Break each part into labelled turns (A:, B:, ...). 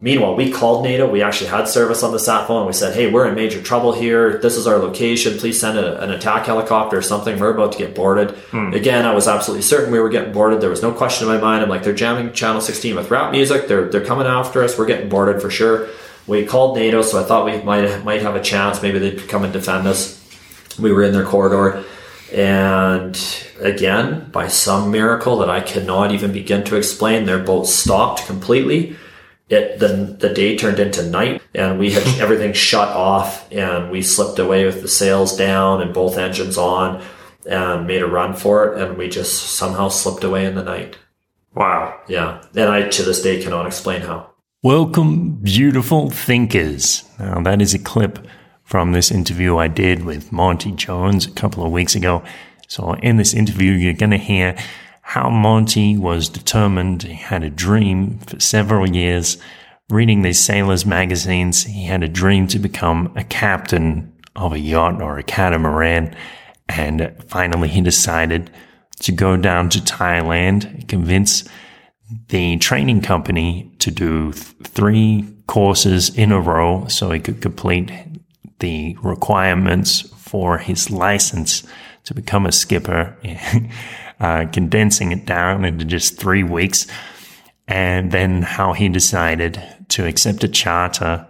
A: Meanwhile, we called NATO. We actually had service on the sat phone. We said, "Hey, we're in major trouble here. This is our location. Please send a, an attack helicopter or something. We're about to get boarded." Hmm. Again, I was absolutely certain we were getting boarded. There was no question in my mind. I'm like, "They're jamming channel 16 with rap music. They're they're coming after us. We're getting boarded for sure." We called NATO, so I thought we might might have a chance. Maybe they'd come and defend us. We were in their corridor, and again, by some miracle that I cannot even begin to explain, their boat stopped completely it the the day turned into night and we had everything shut off and we slipped away with the sails down and both engines on and made a run for it and we just somehow slipped away in the night
B: Wow.
A: yeah and i to this day cannot explain how
B: Welcome, beautiful thinkers. Now, that is a clip from this interview I did with Monty Jones a couple of weeks ago. So, in this interview, you're going to hear how Monty was determined. He had a dream for several years. Reading these sailors' magazines, he had a dream to become a captain of a yacht or a catamaran. And finally, he decided to go down to Thailand, convince the training company to do th- three courses in a row so he could complete the requirements for his license to become a skipper, uh, condensing it down into just three weeks. And then how he decided to accept a charter,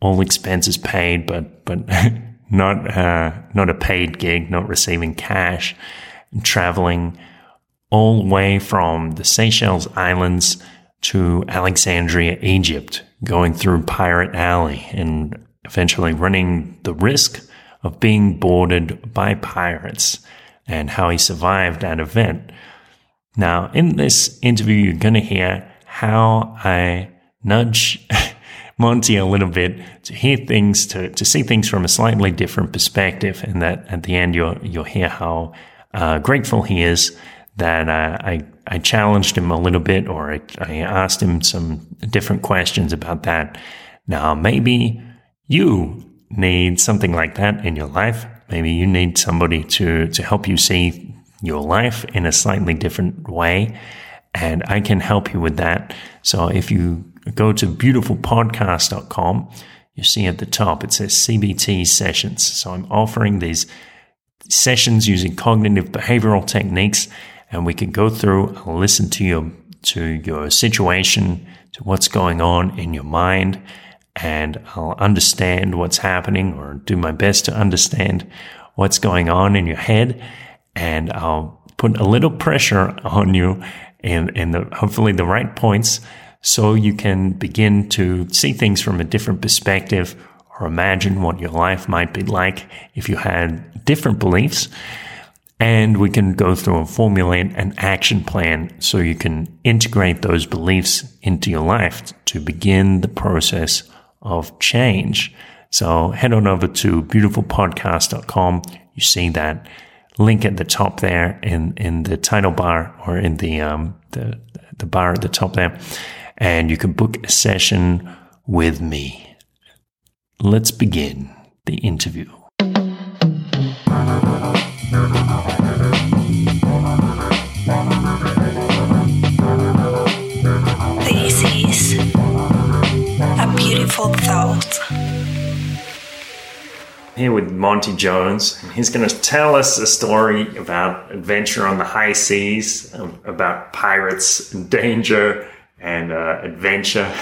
B: all expenses paid, but, but not, uh, not a paid gig, not receiving cash, traveling all the way from the Seychelles Islands to Alexandria, Egypt, going through Pirate Alley and eventually running the risk of being boarded by pirates and how he survived that event. Now, in this interview, you're going to hear how I nudge Monty a little bit to hear things, to, to see things from a slightly different perspective. And that at the end, you'll, you'll hear how uh, grateful he is that uh, I, I challenged him a little bit or I, I asked him some different questions about that. Now, maybe you need something like that in your life. Maybe you need somebody to, to help you see your life in a slightly different way. And I can help you with that. So if you go to beautifulpodcast.com, you see at the top, it says CBT sessions. So I'm offering these sessions using cognitive behavioral techniques and we can go through and listen to your to your situation, to what's going on in your mind, and I'll understand what's happening or do my best to understand what's going on in your head, and I'll put a little pressure on you in in the hopefully the right points so you can begin to see things from a different perspective or imagine what your life might be like if you had different beliefs. And we can go through and formulate an action plan so you can integrate those beliefs into your life to begin the process of change. So head on over to beautifulpodcast.com. You see that link at the top there in, in the title bar or in the, um, the, the bar at the top there. And you can book a session with me. Let's begin the interview. Here with Monty Jones. and He's going to tell us a story about adventure on the high seas, um, about pirates, and danger, and uh, adventure.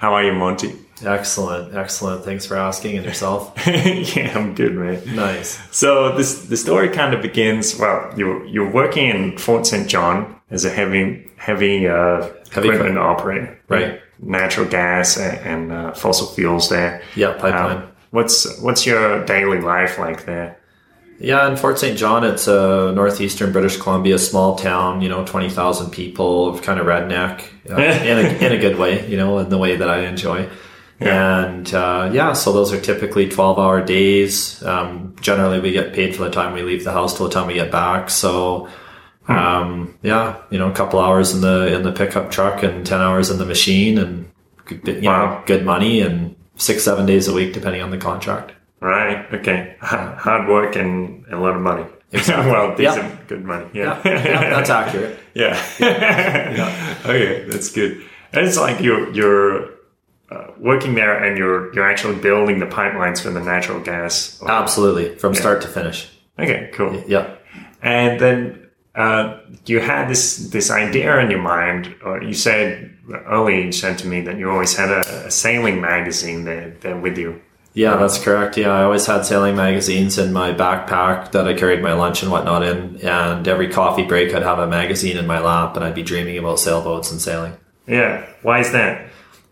B: How are you, Monty?
A: excellent excellent thanks for asking and yourself
B: yeah, I'm good, man.
A: nice
B: So this the story kind of begins. Well, you're you're working in Fort St. John as a heavy heavy uh,
A: Heavy
B: equipment
A: equipment.
B: operator,
A: Right.
B: Natural gas and, and uh, fossil fuels there.
A: yeah pipeline
B: Um, what's what's your daily life like there?
A: Yeah, in Fort St. John, it's a northeastern British Columbia small town, you know, 20,000 people, kind of redneck uh, in, a, in a good way, you know, in the way that I enjoy. And uh, yeah, so those are typically 12 hour days. Um, generally, we get paid from the time we leave the house till the time we get back. So um, yeah, you know, a couple hours in the in the pickup truck and 10 hours in the machine and, you know,
B: Wow.
A: good money and six, seven days a week, depending on the contract.
B: Right. Okay. Hard work and a lot of money.
A: Exactly.
B: well,
A: Yeah.
B: decent, good money. Yeah.
A: Yeah, yeah that's accurate.
B: yeah. okay, that's good. And it's like you're you're uh, working there and you're you're actually building the pipelines for the natural gas.
A: Absolutely, from start to finish.
B: Okay, cool.
A: Yeah.
B: And then uh, you had this this idea in your mind, or you said earlier you said to me that you always had a, a sailing magazine there, there with you.
A: Yeah, that's correct. Yeah, I always had sailing magazines in my backpack that I carried my lunch and whatnot in, and every coffee break I'd have a magazine in my lap, and I'd be dreaming about sailboats and sailing.
B: Yeah, why is that?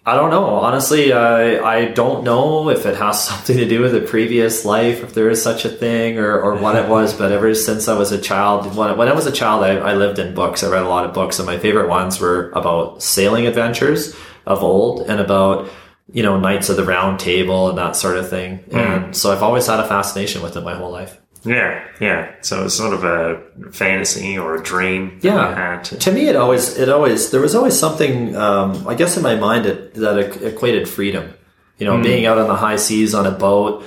A: I don't know. Honestly, I I don't know if it has something to do with a previous life, if there is such a thing, or, or what it was. But ever since I was a child, when, when I was a child, I, I lived in books. I read a lot of books, and my favorite ones were about sailing adventures of old and about you know knights of the round table and that sort of thing. Hmm. And so I've always had a fascination with it my whole life.
B: Yeah, yeah. So it's sort of a fantasy or a dream.
A: Yeah.
B: had.
A: To me, it always, it always, there was always something, um, I guess in my mind it, that equated freedom. You know, hmm. being out on the high seas on a boat,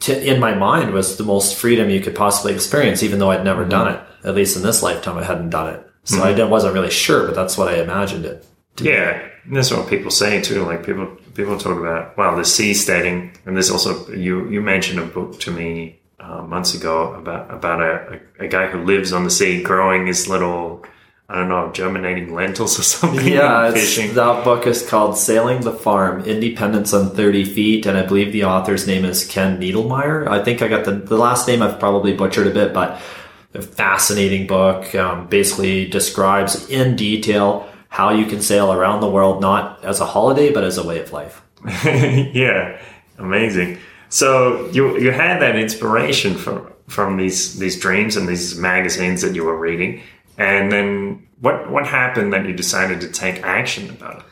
A: to, in my mind was the most freedom you could possibly experience, even though I'd never hmm. done it. At least in this lifetime, I hadn't done it. So hmm. I didn't- wasn't really sure, but that's what I imagined it.
B: Yeah, and that's what people say too. Like people, people talk about well, the sea seasteading, and there's also you. You mentioned a book to me uh, months ago about about a, a, a guy who lives on the sea, growing his little, I don't know, germinating lentils or something.
A: Yeah, that book is called Sailing the Farm, Independence on 30 Feet, and I believe the author's name is Ken Needlemeyer. I think I got the, the last name I've probably butchered a bit, but a fascinating book. Um, basically describes in detail how you can sail around the world, not as a holiday, but as a way of life.
B: yeah, amazing. So you you had that inspiration from from these these dreams and these magazines that you were reading, and then what what happened that you decided to take action about it?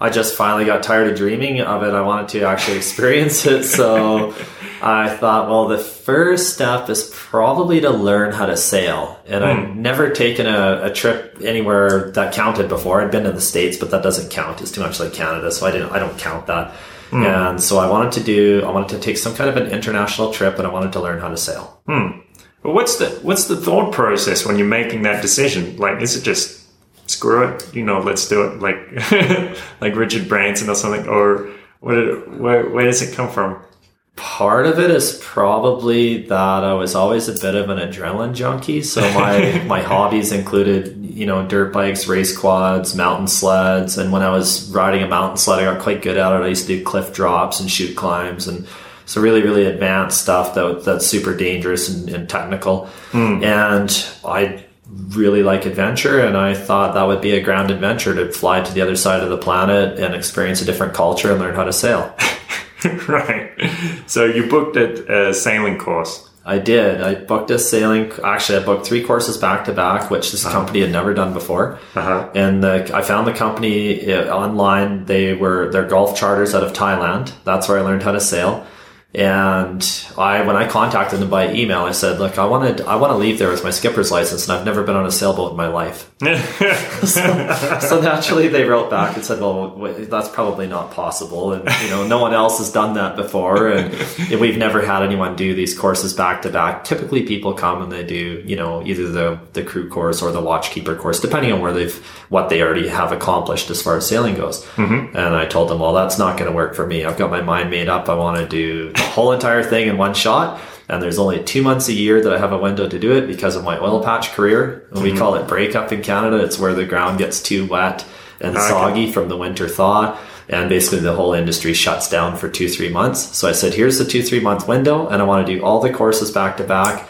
A: I just finally got tired of dreaming of it. I wanted to actually experience it. So I thought, well, the first step is probably to learn how to sail. And I'd hmm. never taken a, a trip anywhere that counted before. I'd been to the States, but that doesn't count. It's too much like Canada. So I didn't, I don't count that. Hmm. And so I wanted to do, I wanted to take some kind of an international trip and I wanted to learn how to sail. Hmm.
B: But what's the what's the thought process when you're making that decision? Like, is it just screw it, you know, let's do it, like like Richard Branson or something, or where where, where does it come from?
A: Part of it is probably that I was always a bit of an adrenaline junkie. So my, my hobbies included, you know, dirt bikes, race quads, mountain sleds. And when I was riding a mountain sled, I got quite good at it. I used to do cliff drops and shoot climbs and so really, really advanced stuff that, that's super dangerous and, and technical. Hmm. And I really like adventure and I thought that would be a grand adventure to fly to the other side of the planet and experience a different culture and learn how to sail.
B: right. So you booked a, a sailing course.
A: I did. I booked a sailing. Actually, I booked three courses back to back, which this company had never done before.
B: Uh-huh.
A: And the, I found the company uh, online. They were their Gulf Charters out of Thailand. That's where I learned how to sail. And I, when I contacted them by email, I said, "Look, I wanted, I want to leave there with my skipper's license, and I've never been on a sailboat in my life." so naturally, they wrote back and said, "Well, that's probably not possible, and you know, no one else has done that before, and we've never had anyone do these courses back to back. Typically, people come and they do, you know, either the the crew course or the watchkeeper course, depending on where they've what they already have accomplished as far as sailing goes." Mm-hmm. And I told them, "Well, that's not going to work for me. I've got my mind made up. I want to do whole entire thing in one shot." And there's only two months a year that I have a window to do it because of my oil patch career. And we mm-hmm. call it breakup in Canada. It's where the ground gets too wet and
B: Okay.
A: soggy from the winter thaw. And basically the whole industry shuts down for two, three months. So I said, here's the two, three month window. And I want to do all the courses back to back.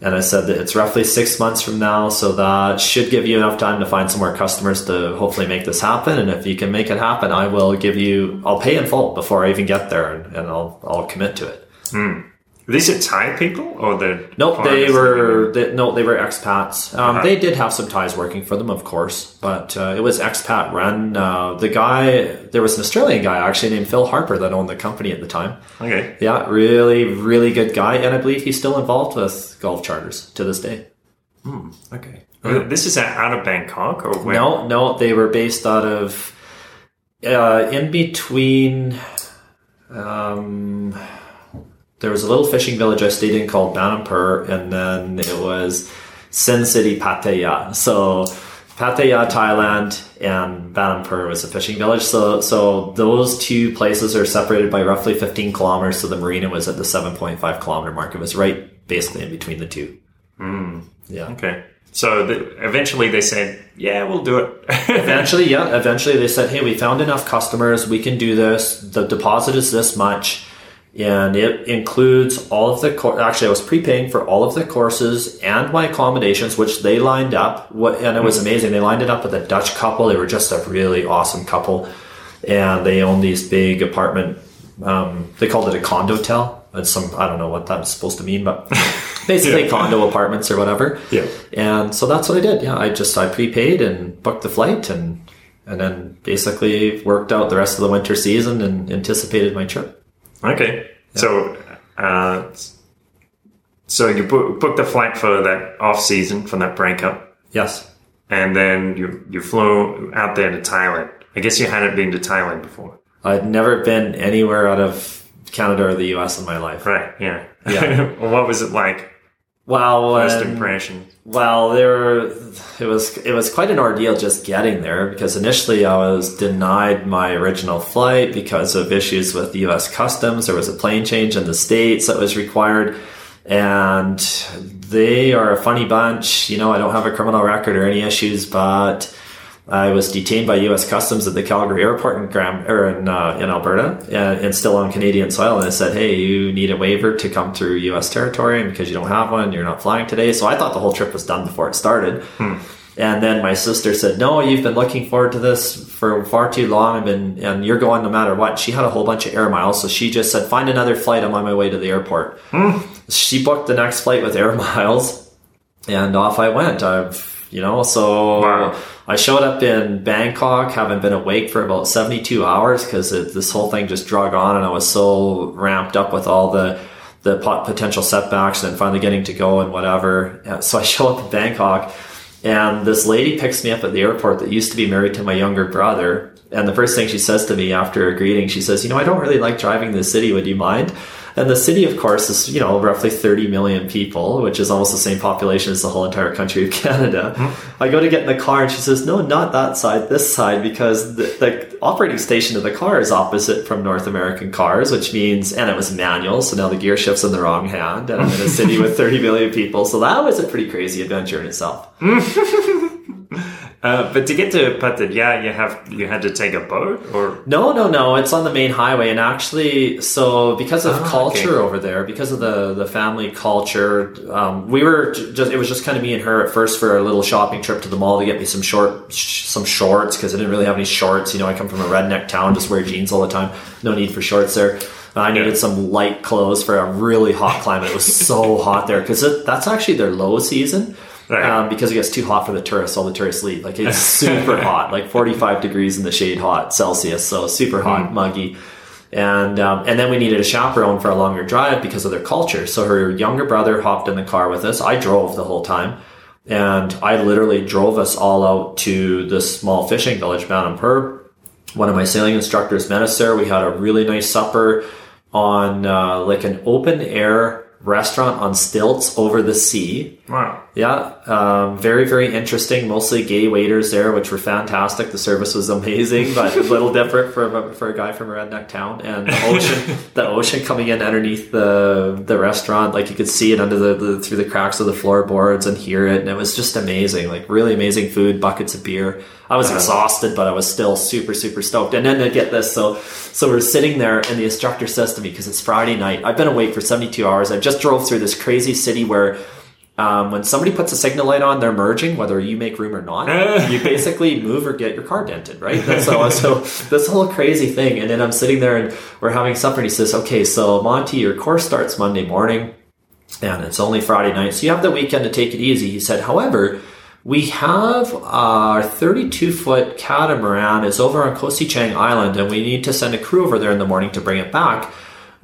A: And I said that it's roughly six months from now. So that should give you enough time to find some more customers to hopefully make this happen. And if you can make it happen, I will give you, I'll pay in full before I even get there and, and I'll, I'll commit to it. Hmm.
B: These are Thai people or the
A: Nope, they were they, no, they were expats. Um,
B: Uh-huh.
A: They did have some Thais working for them, of course, but uh, it was expat run. Uh, the guy, there was an Australian guy actually named Phil Harper that owned the company at the time.
B: Okay.
A: Yeah, really, really good guy, and I believe he's still involved with Gulf Charters to this day.
B: Okay. This is out of Bangkok or where?
A: No, no, they were based out of uh, in between. Um, there was a little fishing village I stayed in called Ban Amphur, and then it was Sin City Pattaya. So Pattaya, Thailand, and Ban Amphur was a fishing village. So, so those two places are separated by roughly 15 kilometers. So the marina was at the 7.5 kilometer mark. It was right basically in between the two. Hmm. Yeah.
B: Okay. So the, eventually they said, "Yeah, we'll do it."
A: eventually, yeah, eventually they said, "Hey, we found enough customers. We can do this. The deposit is this much." And it includes all of the cour actually I was prepaying for all of the courses and my accommodations, which they lined up. What and it was amazing. They lined it up with a Dutch couple. They were just a really awesome couple, and they own these big apartment. Um, they called it a condo hotel. It's some I don't know what that's supposed to mean, but basically
B: Yeah.
A: condo apartments or whatever.
B: Yeah.
A: And so that's what I did. Yeah, I just I prepaid and booked the flight and and then basically worked out the rest of the winter season and anticipated my trip.
B: Okay. So, uh, so you book, booked the flight for that off season from that breakup,
A: Yes.
B: and then you you flew out there to Thailand. I guess you hadn't been to Thailand before,
A: I'd never been anywhere out of Canada or the US in my life.
B: right? Yeah.
A: Yeah.
B: well, what was it like?
A: Well,
B: First impression.
A: Well, there it was it was quite an ordeal just getting there because initially I was denied my original flight because of issues with the U.S. Customs. There was a plane change in the states that was required, and they are a funny bunch. You know, I don't have a criminal record or any issues, but I was detained by U.S. Customs at the Calgary airport in or in uh, in Alberta, and, and still on Canadian soil. And they said, "Hey, you need a waiver to come through U.S. territory, and because you don't have one, you're not flying today." So I thought the whole trip was done before it started. And then my sister said, "No, you've been looking forward to this for far too long, and been, and you're going no matter what." She had a whole bunch of air miles, so she just said, "Find another flight. I'm on my way to the airport." She booked the next flight with air miles, and off I went. I've you know, so
B: Wow.
A: I showed up in Bangkok, having been awake for about 72 hours because this whole thing just drug on, and I was so ramped up with all the the pot- potential setbacks, and finally getting to go and whatever. So I show up in Bangkok, and this lady picks me up at the airport that used to be married to my younger brother. And the first thing she says to me after a greeting, she says, "You know, I don't really like driving the city. Would you mind?" And the city, of course, is you know roughly 30 million people, which is almost the same population as the whole entire country of Canada. Mm-hmm. I go to get in the car, and she says, "No, not that side. This side, because the, the operating station of the car is opposite from North American cars, which means, and it was manual, so now the gear shift's in the wrong hand, and I'm in a city with 30 million people. So that was a pretty crazy adventure in itself.
B: Uh, but to get to Pattaya, you have you had to take a boat, or
A: No, no, no. It's on the main highway, and actually, so because of
B: Ah,
A: culture
B: okay.
A: over there, because of the the family culture, um, we were just it was just kind of me and her at first for a little shopping trip to the mall to get me some short sh- some shorts because I didn't really have any shorts. You know, I come from a redneck town, just wear jeans all the time. No need for shorts there. I needed
B: Yeah.
A: some light clothes for a really hot climate. It was so hot there because that's actually their low season.
B: Right.
A: Um, because it gets too hot for the tourists. All the tourists leave. Like it's super hot, like 45 degrees in the shade hot Celsius. So super hot, muggy. And, um, and then we needed a chaperone for a longer drive because of their culture. So her younger brother hopped in the car with us. I drove the whole time. And I literally drove us all out to this small fishing village, Ban Amphur. One of my sailing instructors met us there. We had a really nice supper on uh, like an open air restaurant on stilts over the sea.
B: wow,
A: Yeah, um, very, very interesting. Mostly gay waiters there, which were fantastic. The service was amazing, but a little different for a, for a guy from a redneck town. And the ocean, the ocean coming in underneath the the restaurant, like you could see it under the, the through the cracks of the floorboards and hear it, and it was just amazing. Like really amazing food, buckets of beer. I was exhausted, but I was still super, super stoked. And then to get this, so so we're sitting there, and the instructor says to me, because it's Friday night, I've been awake for seventy two hours. I just drove through this crazy city where um, when somebody puts a signal light on, they're merging, whether you make room or not. you basically move or get your car dented, right? So, so this whole crazy thing. And then I'm sitting there and we're having supper, and he says, "Okay, so Monty, your course starts Monday morning, and it's only Friday night, so you have the weekend to take it easy." He said, "However." We have our 32 foot catamaran is over on Koh Si Chang Island, and we need to send a crew over there in the morning to bring it back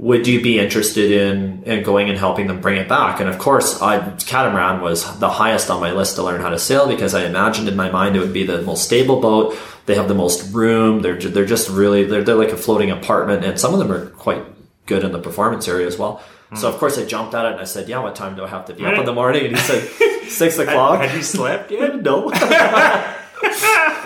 A: would you be interested in, in going and helping them bring it back? And of course, I, catamaran was the highest on my list to learn how to sail because I imagined in my mind it would be the most stable boat. They have the most room. They're, they're just really, they're, they're like a floating apartment and some of them are quite good in the performance area as well. Hmm. So of course I jumped at it and I said, yeah, what time do I have to be up in the morning? And he said, six o'clock.
B: had you slept yet?
A: no.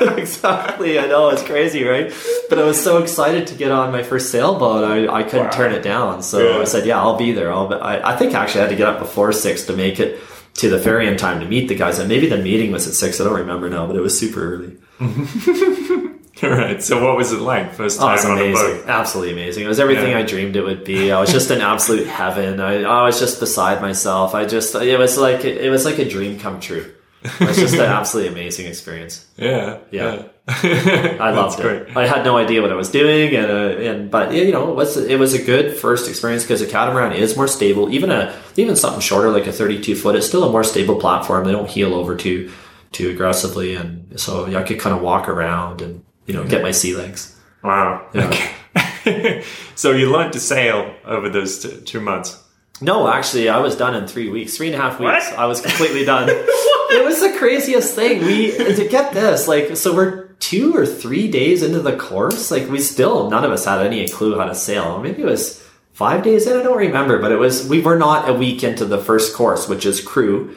A: exactly. I know it's crazy, right? But I was so excited to get on my first sailboat, I, I couldn't
B: Wow.
A: turn it down. So
B: Yeah.
A: I said, "Yeah, I'll be there." I'll be, I, I think actually I had to get up before six to make it to the ferry in time to meet the guys. And maybe the meeting was at six. I don't remember now, but it was super early.
B: All right. So what was it like first
A: Oh,
B: time
A: it was
B: on a
A: amazing.
B: boat?
A: Absolutely amazing. It was everything
B: Yeah.
A: I dreamed it would be. I was just in absolute heaven. I, I was just beside myself. I just, it was like, it was like a dream come true. It was just an absolutely amazing experience.
B: Yeah.
A: Yeah.
B: I
A: I loved it. I had no idea what I was doing, and uh, and but you know, it was it was a good first experience because a catamaran is more stable. Even a even something shorter like a thirty two foot, it's still a more stable platform. They don't heel over too too aggressively, and so I could kind of walk around and you know get my sea legs.
B: Wow.
A: Yeah.
B: Okay. so you learned to sail over those t- two months.
A: No, actually, I was done in three weeks, three and a half weeks.
B: What?
A: I was completely done. it was the craziest thing. We to get this, like, so we're two or three days into the course. Like, we still none of us had any clue how to sail. Maybe it was five days in. I don't remember, but it was. We were not a week into the first course, which is crew,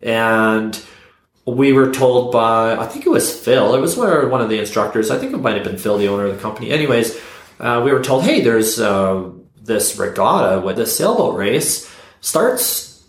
A: and we were told by I think it was Phil. It was one of the instructors. I think it might have been Phil, the owner of the company. Anyways, uh, we were told, hey, there's uh, this regatta with the sailboat race starts.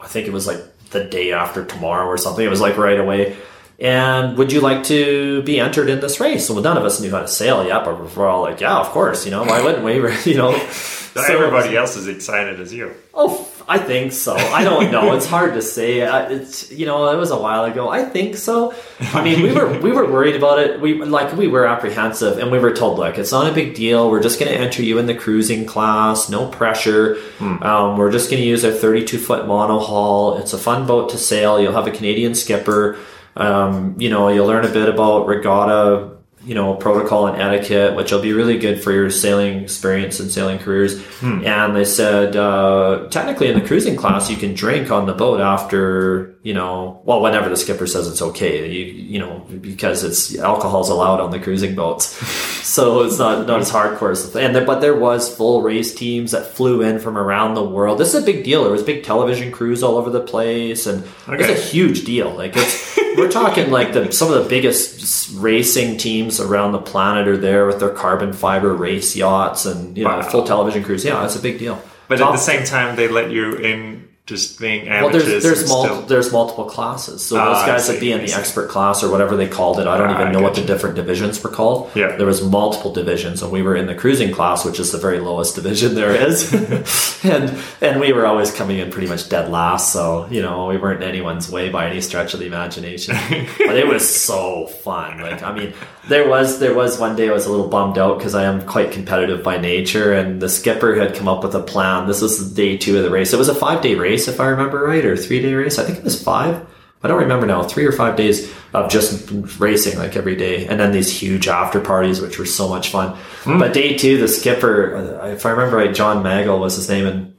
A: I think it was like the day after tomorrow or something. It was like right away. And would you like to be entered in this race? Well, none of us knew how to sail yet, but we're all like, yeah, of course. You know, why wouldn't we? You know,
B: So everybody else is excited as you.
A: Oh, I think so. I don't know. It's hard to say. It's you know, it was a while ago. I think so. I mean, we were we were worried about it. We like we were apprehensive, and we were told, look, it's not a big deal. We're just going to enter you in the cruising class. No pressure. Um, we're just going to use our 32 foot mono monohull. It's a fun boat to sail. You'll have a Canadian skipper. Um, you know, you'll learn a bit about regatta you know, protocol and etiquette, which will be really good for your sailing experience and sailing careers. And they said, uh, technically in the cruising class, you can drink on the boat after, you know, well, whenever the skipper says it's okay, you, you know, because it's alcohol's allowed on the cruising boats. so it's not, not as hardcore as the, and there, but there was full race teams that flew in from around the world. This is a big deal. There was big television crews all over the place and
B: Okay.
A: it's a huge deal. Like it's, we're talking like the some of the biggest racing teams around the planet are there with their carbon fiber race yachts and you know
B: Wow.
A: full television crews. Yeah, it's a big deal.
B: But
A: Top-
B: at the same time, they let you in just being
A: well,
B: amateurs.
A: there's there's mul-
B: still-
A: there's multiple classes. So
B: Ah,
A: those
B: I
A: guys would be in the expert class or whatever they called it. I don't
B: Ah,
A: even know what the different divisions were called.
B: Yeah.
A: there was multiple divisions, and we were in the cruising class, which is the very lowest division there is. and and we were always coming in pretty much dead last. So you know we weren't in anyone's way by any stretch of the imagination. but it was so fun. Like I mean, there was there was one day I was a little bummed out because I am quite competitive by nature, and the skipper had come up with a plan. This was day two of the race. It was a five day race, if I remember right, or three day race. I think it was five. I don't remember now. Three or five days of just racing like every day, and then these huge after parties, which were so much fun. But day two, the skipper, uh, if I remember right, John Maggle was his name, and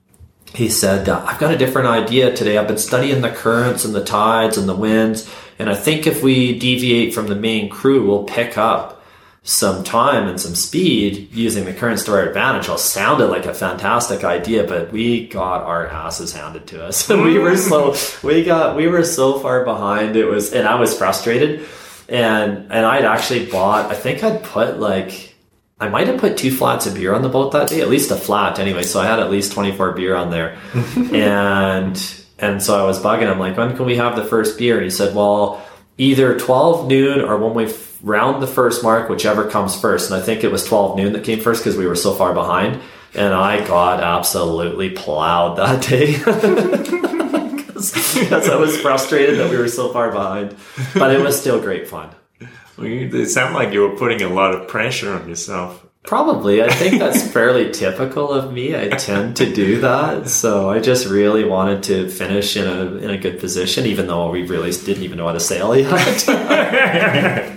A: he said, uh, I've got a different idea today. I've been studying the currents and the tides and the winds, and I think if we deviate from the main crew, we'll pick up some time and some speed using the currents to our advantage. all sounded like a fantastic idea, but we got our asses handed to us. we were mm. so we got we were so far behind. It was, and I was frustrated. And and I'd actually bought. I think I'd put like I might have put two flats of beer on the boat that day, at least a flat anyway. So I had at least 24 beer on there. and and so I was bugging him, like, when can we have the first beer? And he said, well, either 12 noon or when we round the first mark, whichever comes first. And I think it was 12 noon that came first because we were so far behind. And I got absolutely plowed that day. Because I was frustrated that we were so far behind. But it was still great fun.
B: Well, you- It sounded like you were putting a lot of pressure on yourself.
A: Probably. I think that's fairly typical of me. I tend to do that. So I just really wanted to finish in a in a good position, even though we really didn't even know how to sail yet.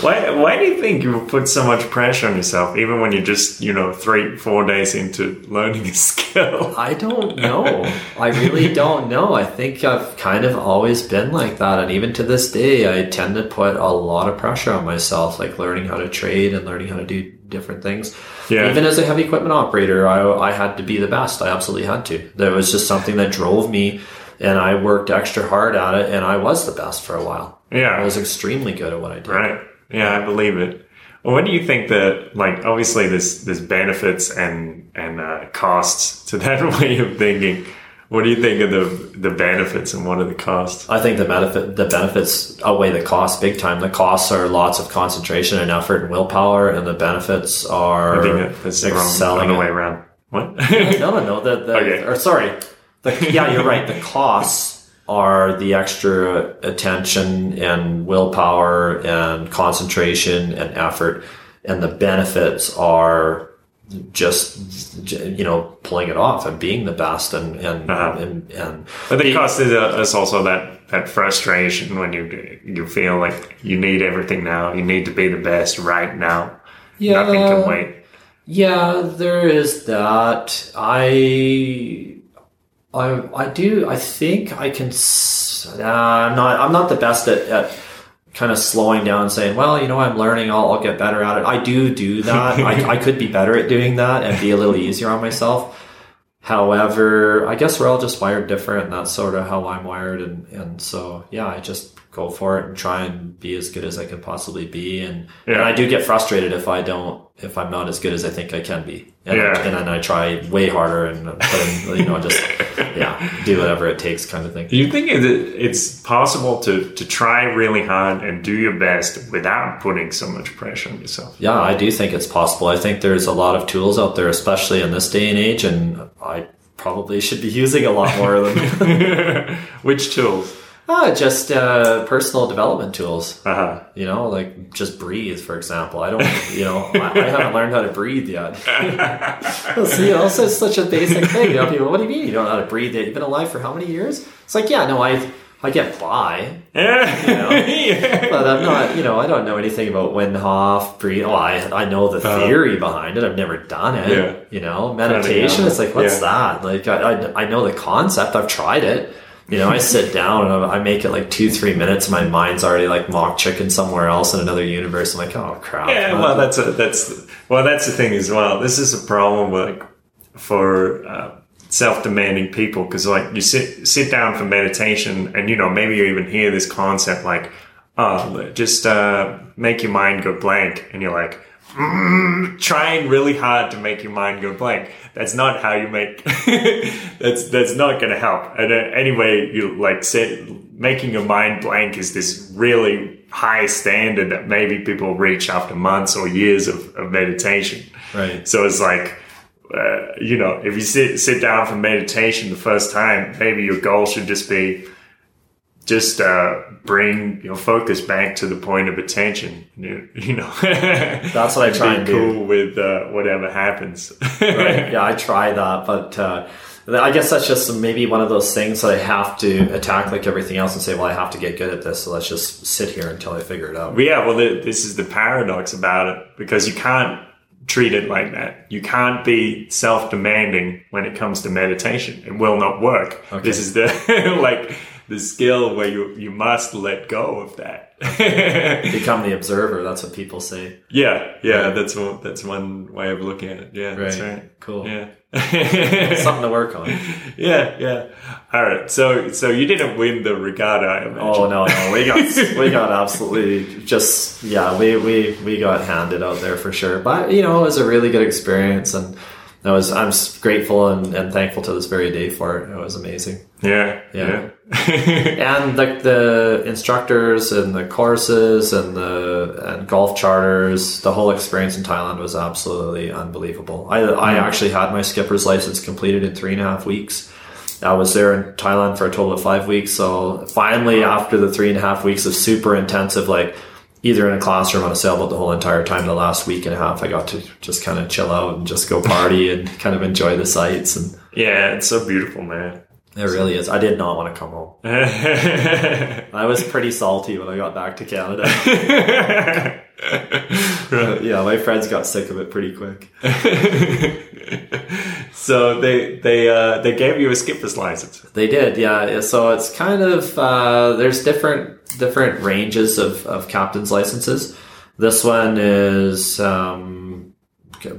B: why, why do you think you put so much pressure on yourself, even when you're just, you know, three, four days into learning a skill?
A: I don't know. I really don't know. I think I've kind of always been like that. And even to this day, I tend to put a lot of pressure on myself, like learning how to trade and learning how to do different things.
B: Yeah.
A: Even as a heavy equipment operator, I, I had to be the best. I absolutely had to. There was just something that drove me and I worked extra hard at it and I was the best for a while.
B: Yeah.
A: I was extremely good at what I did.
B: Right. Yeah, I believe it. Well, what do you think that like obviously there's there's benefits and and uh, costs to that way of thinking. What do you think of the the benefits and what are the costs?
A: I think the benefit the benefits outweigh the costs big time. The costs are lots of concentration and effort and willpower, and the benefits are
B: I think that- that's the wrong
A: excelling.
B: way around. What?
A: no, no, no. The, the,
B: Okay.
A: Or sorry. The, yeah, you're right. The costs are the extra attention and willpower and concentration and effort, and the benefits are just you know pulling it off and being the best and and
B: Uh-huh.
A: and, and
B: But the cost is, uh, is also that that frustration when you you feel like you need everything now. You need to be the best right now. Yeah. Nothing can wait.
A: Yeah, there is that. I, I, I do. I think I can. Uh, I'm not. I'm not the best at, at kind of slowing down and saying, "Well, you know, I'm learning. I'll, I'll get better at it." I do do that. I, I could be better at doing that and be a little easier on myself. However, I guess we're all just wired different, and that's sort of how I'm wired. And and so yeah, I just go for it and try and be as good as I can possibly be. And, and I do get frustrated if I don't, if I'm not as good as I think I can be. And,
B: Yeah.
A: and then I try way harder and put in, you know, just yeah, do whatever it takes, kind of thing.
B: Do you think it's possible to, to try really hard and do your best without putting so much pressure on yourself?
A: Yeah, I do think it's possible. I think there's a lot of tools out there, especially in this day and age, and I probably should be using a lot more of them.
B: Which tools?
A: Ah, just uh, personal development tools.
B: Uh-huh.
A: You know, like just breathe, for example. I don't, you know, I, I haven't learned how to breathe yet. See, also it's such a basic thing. You know, people, what do you mean you don't know how to breathe yet? You've been alive for how many years? It's like, yeah, no, I, I get by,
B: Yeah.
A: know?
B: yeah.
A: but I'm not, you know, I don't know anything about Wim Hof breathe. Oh, I, I know the theory behind it. I've never done it.
B: Yeah.
A: You know, meditation. It's like, what's
B: Yeah.
A: that? Like, I, I, I know the concept. I've tried it. You know, I sit down and I make it like two, three minutes. My mind's already like mock chicken somewhere else in another universe. I'm like, oh crap.
B: Yeah, well, that's a, that's well, that's the thing as well. This is a problem like for uh, self-demanding people because like you sit sit down for meditation and you know maybe you even hear this concept like oh just uh, make your mind go blank and you're like mm, trying really hard to make your mind go blank. That's not how you make. that's that's not going to help. And uh, anyway, you like say making your mind blank is this really high standard that maybe people reach after months or years of, of meditation.
A: Right.
B: So it's like. Uh, you know, if you sit sit down for meditation the first time, maybe your goal should just be just uh, bring your focus back to the point of attention. You, you know,
A: That's what I try and do.
B: with uh, whatever happens.
A: right. Yeah, I try that, but uh, I guess that's just maybe one of those things that I have to attack like everything else and say, well, I have to get good at this, so let's just sit here until I figure it out.
B: Yeah, well, the, this is the paradox about it because you can't treat it like that. You can't be self-demanding when it comes to meditation. It will not work.
A: Okay.
B: This is the like the skill where you you must let go of that.
A: Become the observer. That's what people say.
B: yeah, yeah, that's one that's one way of looking at it. Yeah, that's
A: Right.
B: right.
A: Cool.
B: Yeah.
A: Something to work on.
B: yeah, yeah. All right. So, so you didn't win the regatta, I imagine.
A: Oh no, no, we got we got absolutely just yeah, we we we got handed out there for sure. But you know, it was a really good experience, and I was I'm grateful and, and thankful to this very day for it. It was amazing.
B: Yeah,
A: Yeah.
B: yeah.
A: and like the instructors and the courses and the and Gulf Charters, the whole experience in Thailand was absolutely unbelievable. I I mm. actually had my skipper's license completed in three and a half weeks. I was there in Thailand for a total of five weeks. So finally, after the three and a half weeks of super intensive, like either in a classroom on a sailboat the whole entire time, the last week and a half, I got to just kind of chill out and just go party and kind of enjoy the sights. And
B: yeah, it's so beautiful, man.
A: It really is. I did not want to come home. I was pretty salty when I got back to Canada. yeah, my friends got sick of it pretty quick.
B: so they they uh, they gave you a skipper's license.
A: They did, yeah. So it's kind of uh, there's different different ranges of, of captain's licenses. This one is um,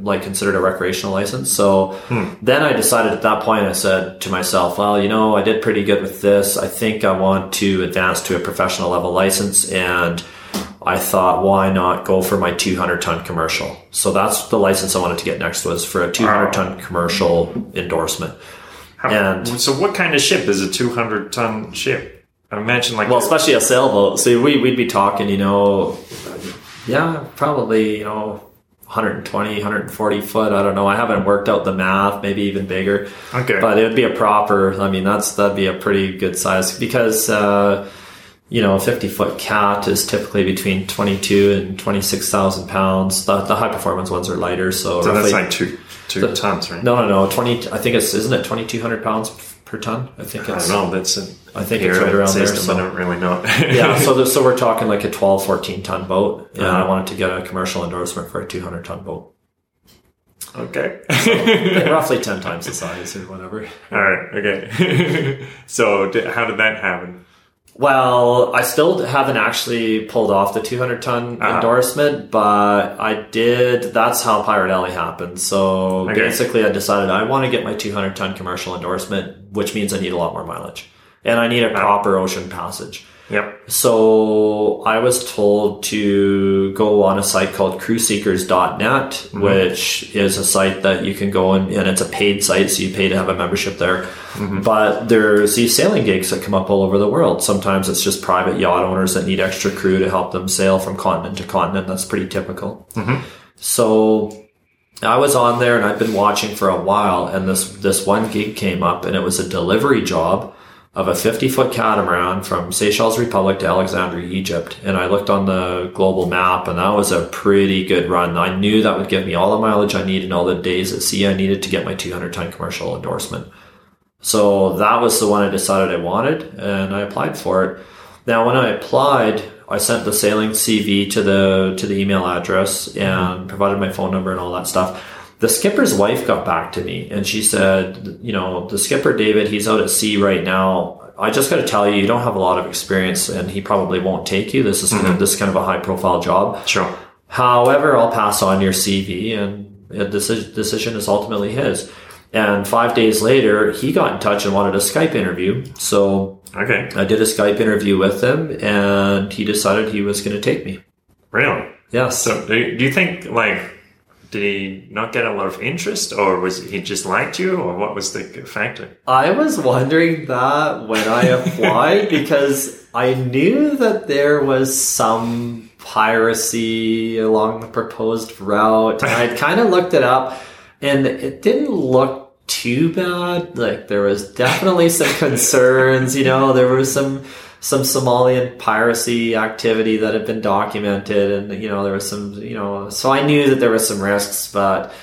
A: like considered a recreational license. So hmm. then I decided at that point, I said to myself, well, you know, I did pretty good with this. I think I want to advance to a professional level license. And I thought, why not go for my 200 ton commercial? So that's the license I wanted to get next was for a 200 ton commercial endorsement.
B: How-
A: And-
B: so, what kind of ship is a 200 ton ship? I imagine like
A: Well, especially a sailboat. So we, we'd be talking, you know, yeah, probably, you know, 120, 140 foot. I don't know. I haven't worked out the math, maybe even bigger.
B: Okay.
A: But it would be a proper, I mean, that's, that'd be a pretty good size because, uh, you know, a 50 foot cat is typically between 22 and 26,000 pounds. The, the high performance ones are lighter. So,
B: so
A: roughly,
B: that's like two two tons, right?
A: no, no, no. 20, I think it's, isn't it 2,200 pounds per ton? I think
B: I don't know. That's a
A: I think it's right around there, so-
B: I don't really know.
A: yeah, so the, so we're talking like a 12, 14 ton boat, and
B: Uh-huh.
A: I wanted to get a commercial endorsement for a 200 ton boat.
B: okay.
A: Roughly 10 times the size or whatever.
B: All right. Okay. so, di- how did that happen?
A: Well, I still haven't actually pulled off the 200 ton
B: Uh-huh.
A: endorsement, but I did. That's how Pirate Alley happened. So
B: Okay.
A: basically, I decided I want to get my 200 ton commercial endorsement, which means I need a lot more mileage. And I need a proper ocean passage.
B: Yep.
A: So I was told to go on a site called crewseekers.net, mm-hmm. which is a site that you can go and, and it's a paid site, so you pay to have a membership there. Mm-hmm. But there's these sailing gigs that come up all over the world. Sometimes it's just private yacht owners that need extra crew to help them sail from continent to continent. That's pretty typical. Mm-hmm. So I was on there and I've been watching for a while, and this this one gig came up, and it was a delivery job of a 50 foot catamaran from Seychelles Republic to Alexandria, Egypt. And I looked on the global map, and that was a pretty good run. I knew that would give me all the mileage I needed and all the days at sea I needed to get my 200 ton commercial endorsement. So that was the one I decided I wanted, and I applied for it. Now, when I applied, I sent the sailing CV to the to the email address and mm-hmm. provided my phone number and all that stuff. The skipper's wife got back to me and she said, you know, the skipper David, he's out at sea right now. I just got to tell you, you don't have a lot of experience, and he probably won't take you. This is kind of, mm-hmm. this is kind of a high profile job.
B: Sure.
A: However, I'll pass on your CV, and the decision, decision is ultimately his. And five days later, he got in touch and wanted a Skype interview. So
B: Okay.
A: I did a Skype interview with him, and he decided he was going to take me.
B: Really?
A: Yes.
B: So, do you think like did he not get a lot of interest, or was he just liked you, or what was the factor?
A: I was wondering that when I applied because I knew that there was some piracy along the proposed route. And I'd kind of looked it up and it didn't look too bad. Like there was definitely some concerns, you know, there was some some Somalian piracy activity that had been documented and you know there was some you know so I knew that there was some risks but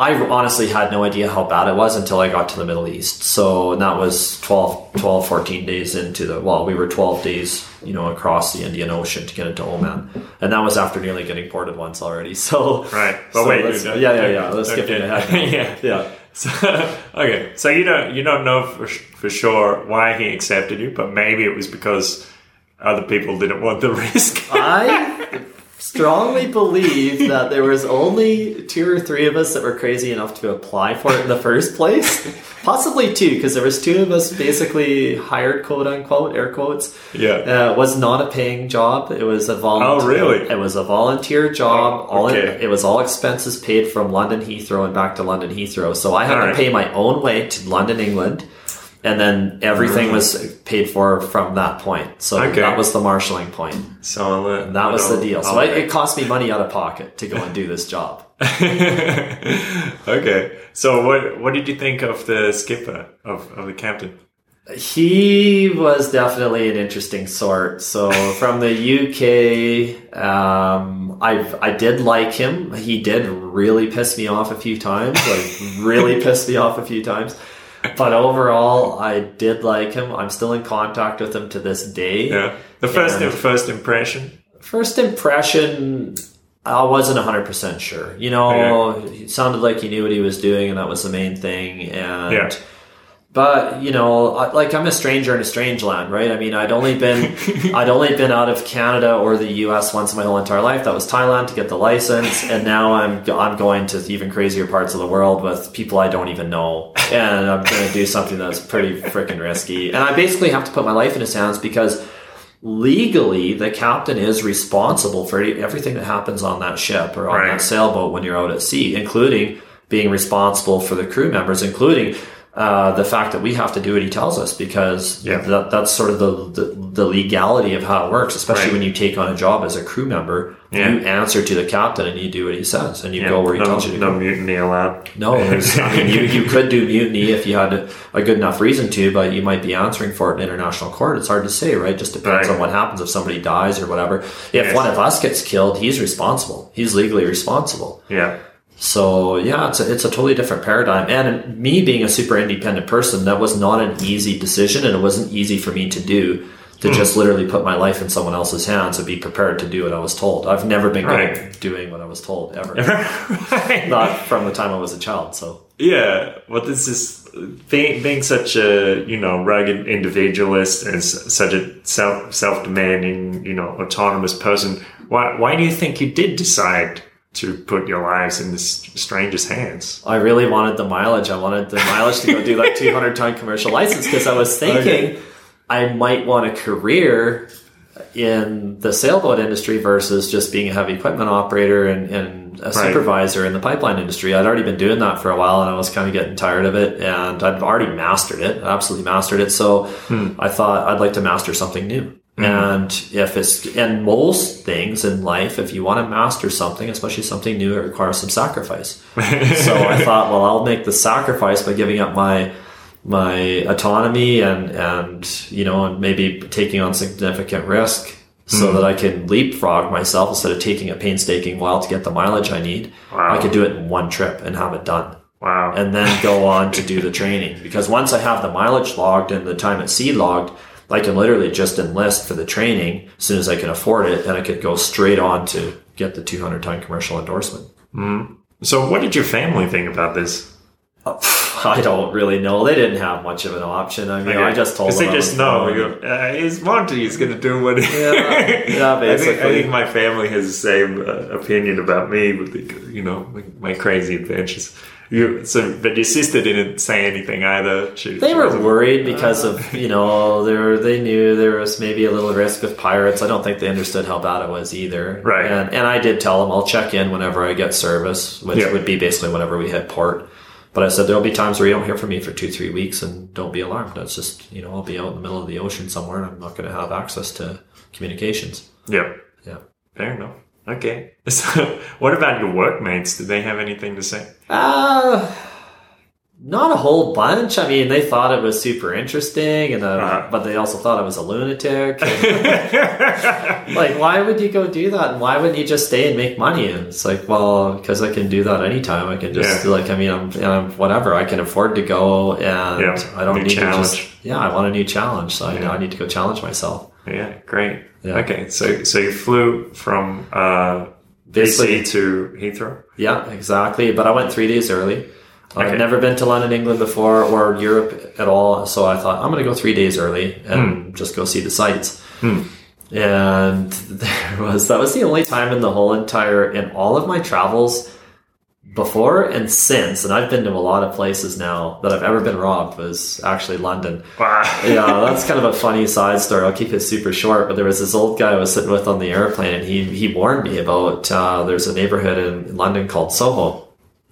A: I honestly had no idea how bad it was until I got to the Middle East. So, and that was 12, 12, 14 days into the, well, we were 12 days, you know, across the Indian Ocean to get into Oman. And that was after nearly getting ported once already. So,
B: Right. But
A: so
B: wait,
A: yeah, yeah, yeah. Let's skip ahead.
B: yeah.
A: Yeah.
B: So, okay, so you don't you don't know for for sure why he accepted you, but maybe it was because other people didn't want the risk.
A: I strongly believe that there was only two or three of us that were crazy enough to apply for it in the first place. Possibly two, because there was two of us basically hired, quote unquote, air quotes.
B: yeah.
A: Uh, it was not a paying job. It was a volunteer.
B: Oh, really?
A: It was a volunteer job. All it,
B: okay.
A: it was all expenses paid from London Heathrow and back to London Heathrow. So I had
B: All
A: to
B: right.
A: pay my own way to London, England, and then everything was paid for from that point. So
B: Okay.
A: that was the marshalling point.
B: So uh,
A: That was the deal. So it, it cost me money out of pocket to go and do this job.
B: okay. So what what did you think of the skipper of, of the captain?
A: He was definitely an interesting sort. So from the UK, um, I I did like him. He did really piss me off a few times, like really pissed me off a few times. But overall, I did like him. I'm still in contact with him to this day.
B: Yeah. The first
A: And-
B: first impression.
A: First impression, I wasn't 100% sure. You know, it sounded like he knew what he was doing, and that was the main thing. And
B: Yeah.
A: But you know, I- like I'm a stranger in a strange land, right? I mean, I'd only been I'd only been out of Canada or the U.S. once in my whole entire life. That was Thailand to get the license, and now I'm I'm going to even crazier parts of the world with people I don't even know, and I'm going to do something that's pretty freaking risky. And I basically have to put my life in his hands because legally the captain is responsible for everything that happens on that ship or on
B: Right.
A: that sailboat when you're out at sea, including being responsible for the crew members, including uh, the fact that we have to do what he tells us because
B: Yeah.
A: that, that's sort of the, the, the legality of how it works, especially
B: Right.
A: when you take on a job as a crew member.
B: Yeah.
A: You answer to the captain and you do what he says and you go where he
B: no,
A: tells you to
B: no
A: go.
B: mutiny allowed.
A: No, I mean, you, you could do mutiny if you had a, a good enough reason to, but you might be answering for it in international court. It's hard to say, right? Just depends
B: Right.
A: on what happens if somebody dies or whatever. If
B: Yes.
A: one of us gets killed, he's responsible. He's legally responsible.
B: Yeah.
A: So yeah, it's a, it's a totally different paradigm. And me being a super independent person, that was not an easy decision, and it wasn't easy for me to do. To
B: Hmm.
A: just literally put my life in someone else's hands and be prepared to do what I was told. I've never been good at doing what I was told ever.
B: Right.
A: Not from the time I was a child. So
B: Yeah, well, this is being being such a you know rugged individualist and such a self self demanding you know autonomous person. Why why do you think you did decide to put your lives in this stranger's hands?
A: I really wanted the mileage. I wanted the mileage to go do that 200 ton commercial license because I was thinking I might want a career in the sailboat industry versus just being a heavy equipment operator and, and a supervisor in the pipeline industry. I'd already been doing that for a while and I was kind of getting tired of it and I'd already mastered it, absolutely mastered it. So hmm. I thought I'd like to master something new. Mm-hmm. And if it's in most things in life, if you want to master something, especially something new, it requires some sacrifice. so I thought, well, I'll make the sacrifice by giving up my my autonomy and and you know and maybe taking on significant risk so mm-hmm. that I can leapfrog myself instead of taking a painstaking while to get the mileage I need.
B: Wow.
A: I could do it in one trip and have it done
B: Wow.
A: and then go on to do the training. Because once I have the mileage logged and the time at sea logged, I can literally just enlist for the training as soon as I can afford it, and I could go straight on to get the 200 ton commercial endorsement.
B: so, what did your family think about this?
A: I don't really know. They didn't have much of an option. I mean, I just told them.
B: they just know. Uh, his Monty is going to do what.
A: Yeah, yeah,
B: I think, I think my family has the same uh, opinion about me with the, you know my, my crazy adventures. You so, but your sister didn't say anything either. She,
A: They
B: she
A: were worried because of you know they were, they knew there was maybe a little risk of pirates. I don't think they understood how bad it was either.
B: Right.
A: And and I did tell them I'll check in whenever I get service, which
B: Yeah.
A: would be basically whenever we hit port. But I said there'll be times where you don't hear from me for two three weeks, and don't be alarmed. That's just you know I'll be out in the middle of the ocean somewhere, and I'm not going to have access to communications.
B: Yeah,
A: Yeah.
B: fair enough. Okay. So, what about your workmates? Did they have anything to say?
A: Uh, not a whole bunch. I mean, they thought it was super interesting, and uh,
B: Uh-huh.
A: but they also thought I was a lunatic. like, why would you go do that? And why wouldn't you just stay and make money? And it's like, well, because I can do that anytime. I can just
B: Yeah.
A: like, I mean, I'm, I'm whatever. I can afford to go, and
B: Yeah,
A: I don't
B: new
A: need to just. Yeah, I want a new challenge, so
B: Yeah.
A: I, I need to go challenge myself.
B: Yeah, great.
A: Yeah.
B: Okay, so so you flew from uh,
A: Basically-
B: BC to Heathrow.
A: Yeah, exactly. But I went three days early.
B: Okay.
A: I've never been to London, England before, or Europe at all. So I thought I'm going to go three days early and just go see the sights. And there was that was the only time in the whole entire in all of my travels before and since, and I've been to a lot of places now that I've ever been robbed was actually London.
B: Wow.
A: yeah, that's kind of a funny side story. I'll keep it super short. But there was this old guy I was sitting with on the airplane, and he he warned me about uh, there's a neighborhood in London called Soho,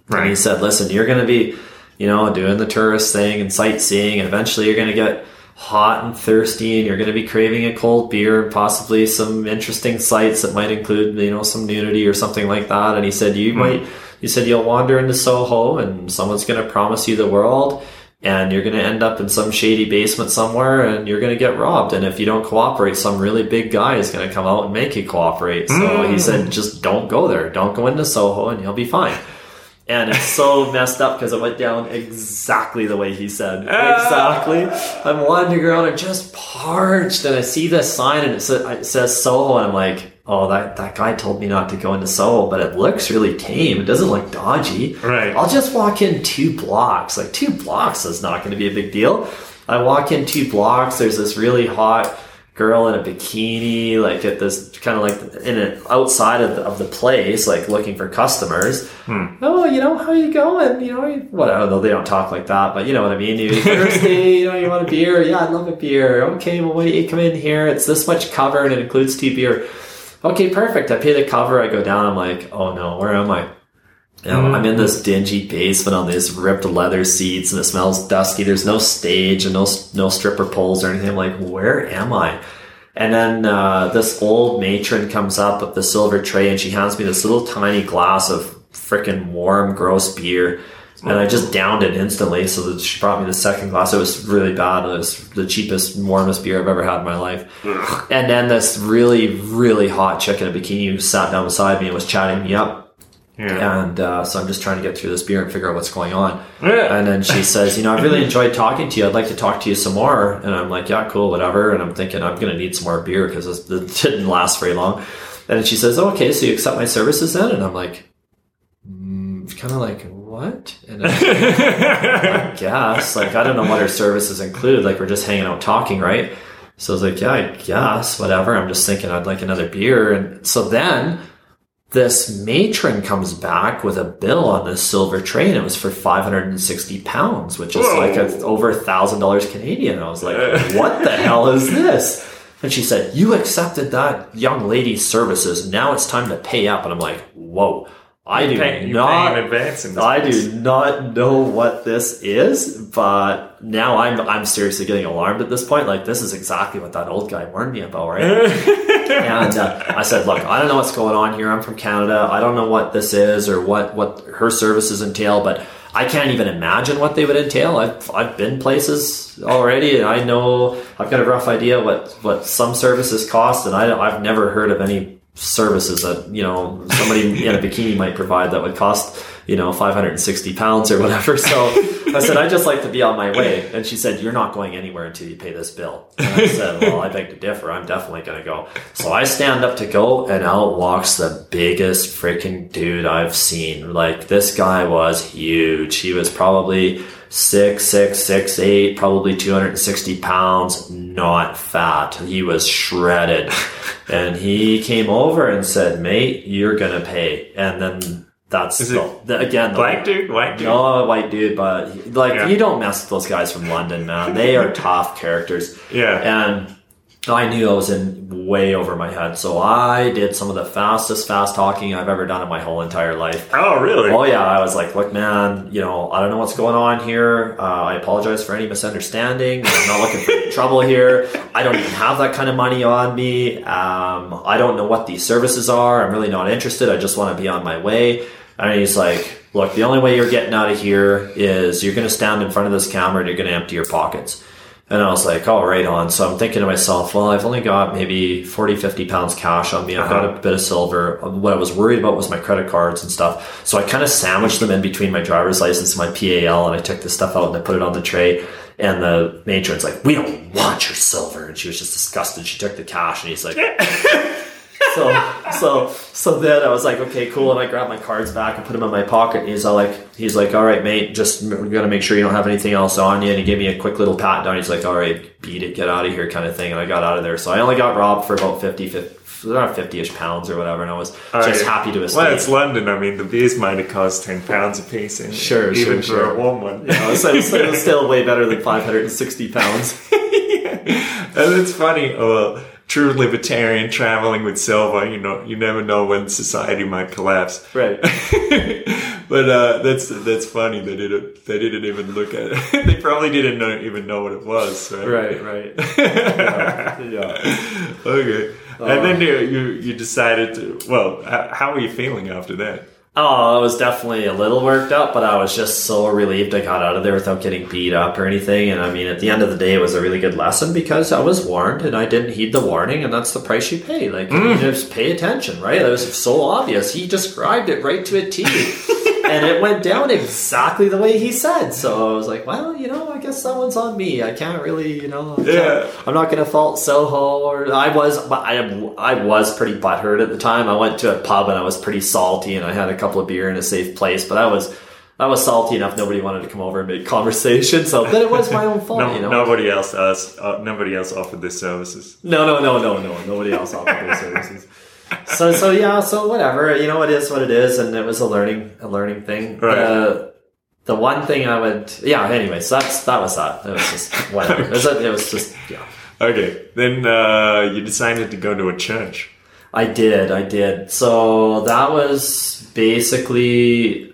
A: and he said, "Listen, you're going to be, you know, doing the tourist thing and sightseeing, and eventually you're going to get hot and thirsty, and you're going to be craving a cold beer and possibly some interesting sights that might include, you know, some nudity or something like that." And he said, "You might." He said you'll wander into Soho and someone's going to promise you the world and you're going to end up in some shady basement somewhere and you're going to get robbed. And if you don't cooperate, some really big guy is going to come out and make you cooperate. So he mm. said, just don't go there. Don't go into Soho and you'll be fine. And it's so messed up because it went down exactly the way he said. Ah. Exactly. I'm wandering around and just parched, and I see this sign and it says Soho, and I'm like, oh, that, that guy told me not to go into Soho, but it looks really tame. It doesn't look dodgy.
B: Right.
A: I'll just walk in two blocks. Like two blocks is not going to be a big deal. I walk in two blocks. There's this really hot girl in a bikini, like at this kind of like in an outside of the, of the place, like looking for customers. Hmm. Oh, you know how you going? You know, whatever. Though they don't talk like that, but you know what I mean. You thirsty? you know, you want a beer? Yeah, I'd love a beer. Okay, well, wait, you come in here. It's this much cover and it includes two beer. Okay, perfect. I pay the cover. I go down. I'm like, oh no, where am I? You know, I'm in this dingy basement on these ripped leather seats, and it smells dusty. There's no stage and no no stripper poles or anything. I'm like, where am I? And then uh, this old matron comes up with the silver tray, and she hands me this little tiny glass of freaking warm, gross beer. And I just downed it instantly. So that she brought me the second glass. It was really bad. It was the cheapest, warmest beer I've ever had in my life. And then this really, really hot chick in a bikini sat down beside me and was chatting me up.
B: Yeah.
A: And uh, so I'm just trying to get through this beer and figure out what's going on.
B: Yeah.
A: And then she says, You know, I really enjoyed talking to you. I'd like to talk to you some more. And I'm like, Yeah, cool, whatever. And I'm thinking, I'm going to need some more beer because it didn't last very long. And then she says, oh, Okay, so you accept my services then? And I'm like, mm, Kind of like, What? And I'm I guess. Like, I don't know what her services include. Like, we're just hanging out talking, right? So I was like, yeah, I guess, whatever. I'm just thinking I'd like another beer. And so then this matron comes back with a bill on this silver tray and it was for 560 pounds, which is
B: Whoa.
A: like a, over a thousand dollars Canadian. I was like, what the hell is this? And she said, you accepted that young lady's services. Now it's time to pay up. And I'm like, whoa. I do
B: Pay-
A: not
B: advance in this
A: I
B: place.
A: do not know what this is, but now I'm I'm seriously getting alarmed at this point. Like this is exactly what that old guy warned me about, right? and uh, I said, look, I don't know what's going on here. I'm from Canada. I don't know what this is or what what her services entail, but I can't even imagine what they would entail. I've I've been places already, and I know I've got a rough idea what what some services cost, and I I've never heard of any services that you know somebody in a bikini might provide that would cost you know 560 pounds or whatever. So i said i just like to be on my way. And she said you're not going anywhere until you pay this bill. And i said well i beg to differ. I'm definitely going to go. So i stand up to go and out walks the biggest freaking dude i've seen. Like this guy was huge. He was probably six, six, six, eight, probably 260 pounds, not fat. He was shredded. and he came over and said, mate, you're going to pay. And then that's
B: Is
A: the, the- again, the,
B: Black dude, white dude.
A: no, white dude, but like
B: Yeah.
A: you don't mess with those guys from London, man. They are tough characters.
B: Yeah.
A: And I knew I was in way over my head, so I did some of the fastest fast talking I've ever done in my whole entire life.
B: Oh, really?
A: Oh yeah, I was like, look, man, you know, I don't know what's going on here. Uh, I apologize for any misunderstanding. I'm not looking for any trouble here. I don't even have that kind of money on me. Um, I don't know what these services are. I'm really not interested. I just want to be on my way. And he's like, look, the only way you're getting out of here is you're going to stand in front of this camera and you're going to empty your pockets. And I was like, all right, on. So I'm thinking to myself, well, I've only got maybe 40, 50 pounds cash on me. I've got uh-huh. a bit of silver. What I was worried about was my credit cards and stuff. So I kind of sandwiched them in between my driver's license and my PAL and I took the stuff out and I put it on the tray. And the matron's like, we don't want your silver. And she was just disgusted. She took the cash and he's like, so so so then I was like, okay, cool, and I grabbed my cards back and put them in my pocket. And he's all like, he's like, all right, mate, just we got to make sure you don't have anything else on you. And he gave me a quick little pat down. He's like, all right, beat it, get out of here, kind of thing. And I got out of there. So I only got robbed for about 50, 50 around 50-ish pounds or whatever, and I was just
B: Alright.
A: happy to escape.
B: Well, it's London. I mean, the beers might have cost ten pounds a piece, and
A: Sure,
B: even
A: sure,
B: for
A: sure.
B: a warm one.
A: You know, so it's, it's still way better than 560 pounds.
B: And it's funny. Uh, true libertarian traveling with silver. You know, you never know when society might collapse.
A: Right.
B: but uh, that's that's funny. They didn't they didn't even look at it. they probably didn't know, even know what it was. Right.
A: Right, right. yeah. yeah.
B: Okay. and then you, you you decided to. Well, how are you feeling after that?
A: Oh, I was definitely a little worked up, but I was just so relieved I got out of there without getting beat up or anything. And I mean, at the end of the day, it was a really good lesson because I was warned and I didn't heed the warning, and that's the price you pay. Like, mm. you just pay attention, right? That was so obvious. He described it right to a T. and it went down exactly the way he said. So I was like, well, you know, I guess that one's on me. I can't really, you know, I can't-
B: Yeah.
A: I'm not going to fault Soho. Or I was, but I I was pretty butthurt at the time. I went to a pub and I was pretty salty, and I had a couple of beer in a safe place, but I was. I was salty enough. Nobody wanted to come over and make conversation, so then it was my own fault.
B: No,
A: you know,
B: Nobody else asked, uh, nobody else offered these services.
A: no, no, no, no, no. Nobody else offered those services. So, so yeah, so whatever. You know, it is what it is, and it was a learning, a learning thing.
B: Right.
A: The, the one thing I would, yeah. Anyways, that's that was that. It was just whatever. It was, it was just yeah.
B: Okay, then uh, you decided to go to a church.
A: I did, I did. So that was basically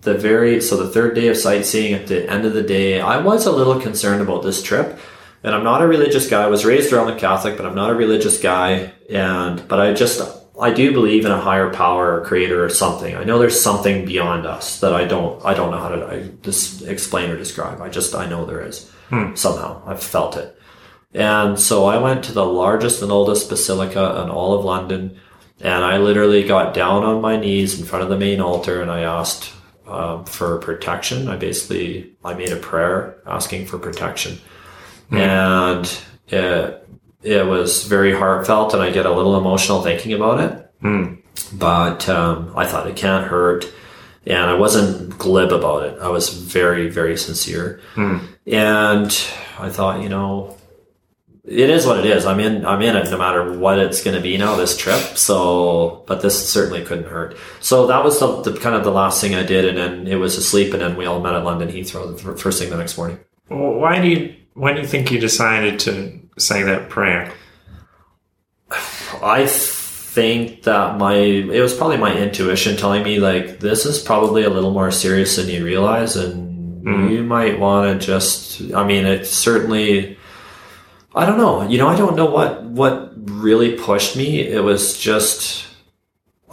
A: the very so the third day of sightseeing. At the end of the day, I was a little concerned about this trip, and I'm not a religious guy. I was raised around the Catholic, but I'm not a religious guy. And but I just I do believe in a higher power or creator or something. I know there's something beyond us that I don't I don't know how to I, just explain or describe. I just I know there is somehow. I've felt it. And so I went to the largest and oldest basilica in all of London, and I literally got down on my knees in front of the main altar and I asked um, for protection. I basically I made a prayer asking for protection, Mm-hmm. and it it was very heartfelt, and I get a little emotional thinking about it. Mm. But um, I thought it can't hurt, and I wasn't glib about it. I was very very sincere, mm. and I thought, you know, it is what it is. I'm in. I'm in it, no matter what it's going to be now. This trip. So, but this certainly couldn't hurt. So that was the, the kind of the last thing I did, and then it was asleep, and then we all met at London Heathrow the first thing the next morning.
B: Well, why do you why do you think you decided to say that prayer?
A: I think that my it was probably my intuition telling me like this is probably a little more serious than you realize, and hmm. you might want to just. I mean, it certainly. I don't know. You know, I don't know what what really pushed me. It was just.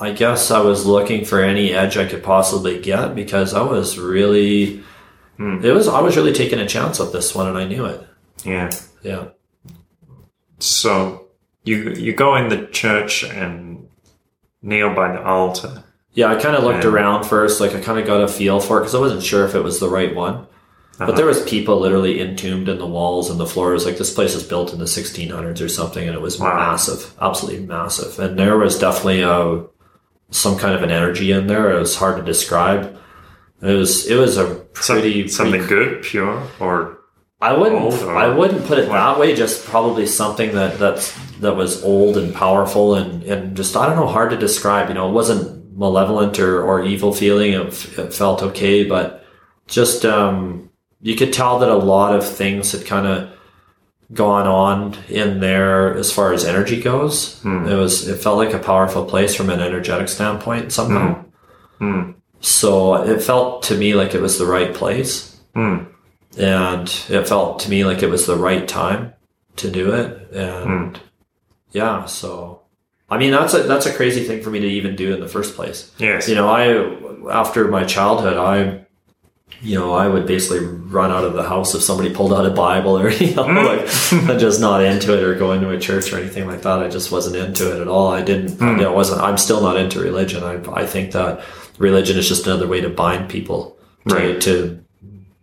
A: I guess I was looking for any edge I could possibly get because I was really. Hmm. It was I was really taking a chance with this one, and I knew it.
B: Yeah.
A: Yeah.
B: So you you go in the church and kneel by the altar.
A: Yeah, I kind of looked
B: Yeah.
A: around first, like I kind of got a feel for it because I wasn't sure if it was the right one. But uh-huh. there was people literally entombed in the walls and the floors. Like this place was built in the 1600s or something, and it was
B: Wow.
A: massive, absolutely massive. And there was definitely a some kind of an energy in there. It was hard to describe. It was it was a
B: Some-
A: pretty
B: something
A: pretty
B: good, pure, or
A: I wouldn't.
B: or-
A: I wouldn't put it that way. Just probably something that that's that was old and powerful and and just I don't know, hard to describe. You know, it wasn't malevolent or or evil feeling. It, it felt okay, but just um, you could tell that a lot of things had kind of gone on in there as far as energy goes. Hmm. It was. It felt like a powerful place from an energetic standpoint somehow. Hmm. Hmm. So it felt to me like it was the right place. Hmm. And it felt to me like it was the right time to do it. And hmm. yeah so i mean that's a that's a crazy thing for me to even do in the first place.
B: Yes,
A: you know i after my childhood i you know i would basically run out of the house if somebody pulled out a bible or you know hmm. like i'm just not into it or going to a church or anything like that. I just wasn't into it at all. I didn't you know I wasn't i'm still not into religion. I i think that religion is just another way to bind people to,
B: Right.
A: to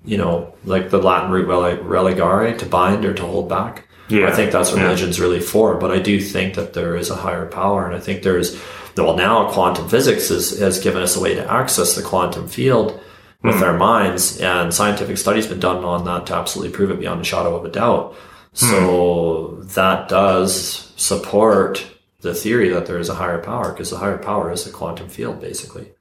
A: you know, like the Latin root religare, to bind or to hold back.
B: Yeah.
A: I think that's what
B: Yeah.
A: religion's really for. But I do think that there is a higher power, and I think there is. Well, now quantum physics is, has given us a way to access the quantum field with hmm. our minds, and scientific studies been done on that to absolutely prove it beyond a shadow of a doubt. Hmm. So that does support the theory that there is a higher power because the higher power is the quantum field, basically.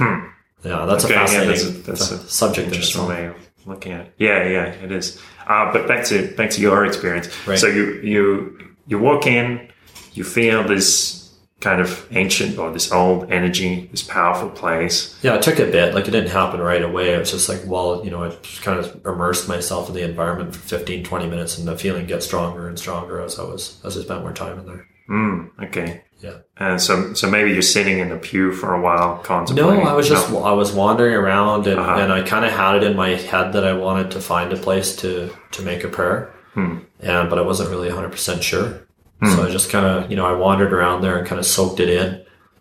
A: Yeah, that's
B: Okay,
A: a
B: yeah,
A: fascinating
B: that's a- that's a
A: subject. in
B: interesting way of looking at it. Yeah, yeah, it is. Uh, but back to back to your experience.
A: Right.
B: So you you you walk in, you feel this kind of ancient or this old energy, this powerful place.
A: Yeah, it took a bit. Like it didn't happen right away. It was just like, well, you know, I just kind of immersed myself in the environment for 15, 20 minutes and the feeling gets stronger and stronger as I was, as I spent more time in there.
B: Mm, okay.
A: Yeah.
B: And so so maybe you're sitting in the pew for a while contemplating. No.
A: I was just, I was wandering around and,
B: Uh-huh.
A: and I kind of had it in my head that I wanted to find a place to, to make a prayer.
B: Hmm.
A: And, but I wasn't really 100% sure. So I just kind of, you know, I wandered around there and kind of soaked it in.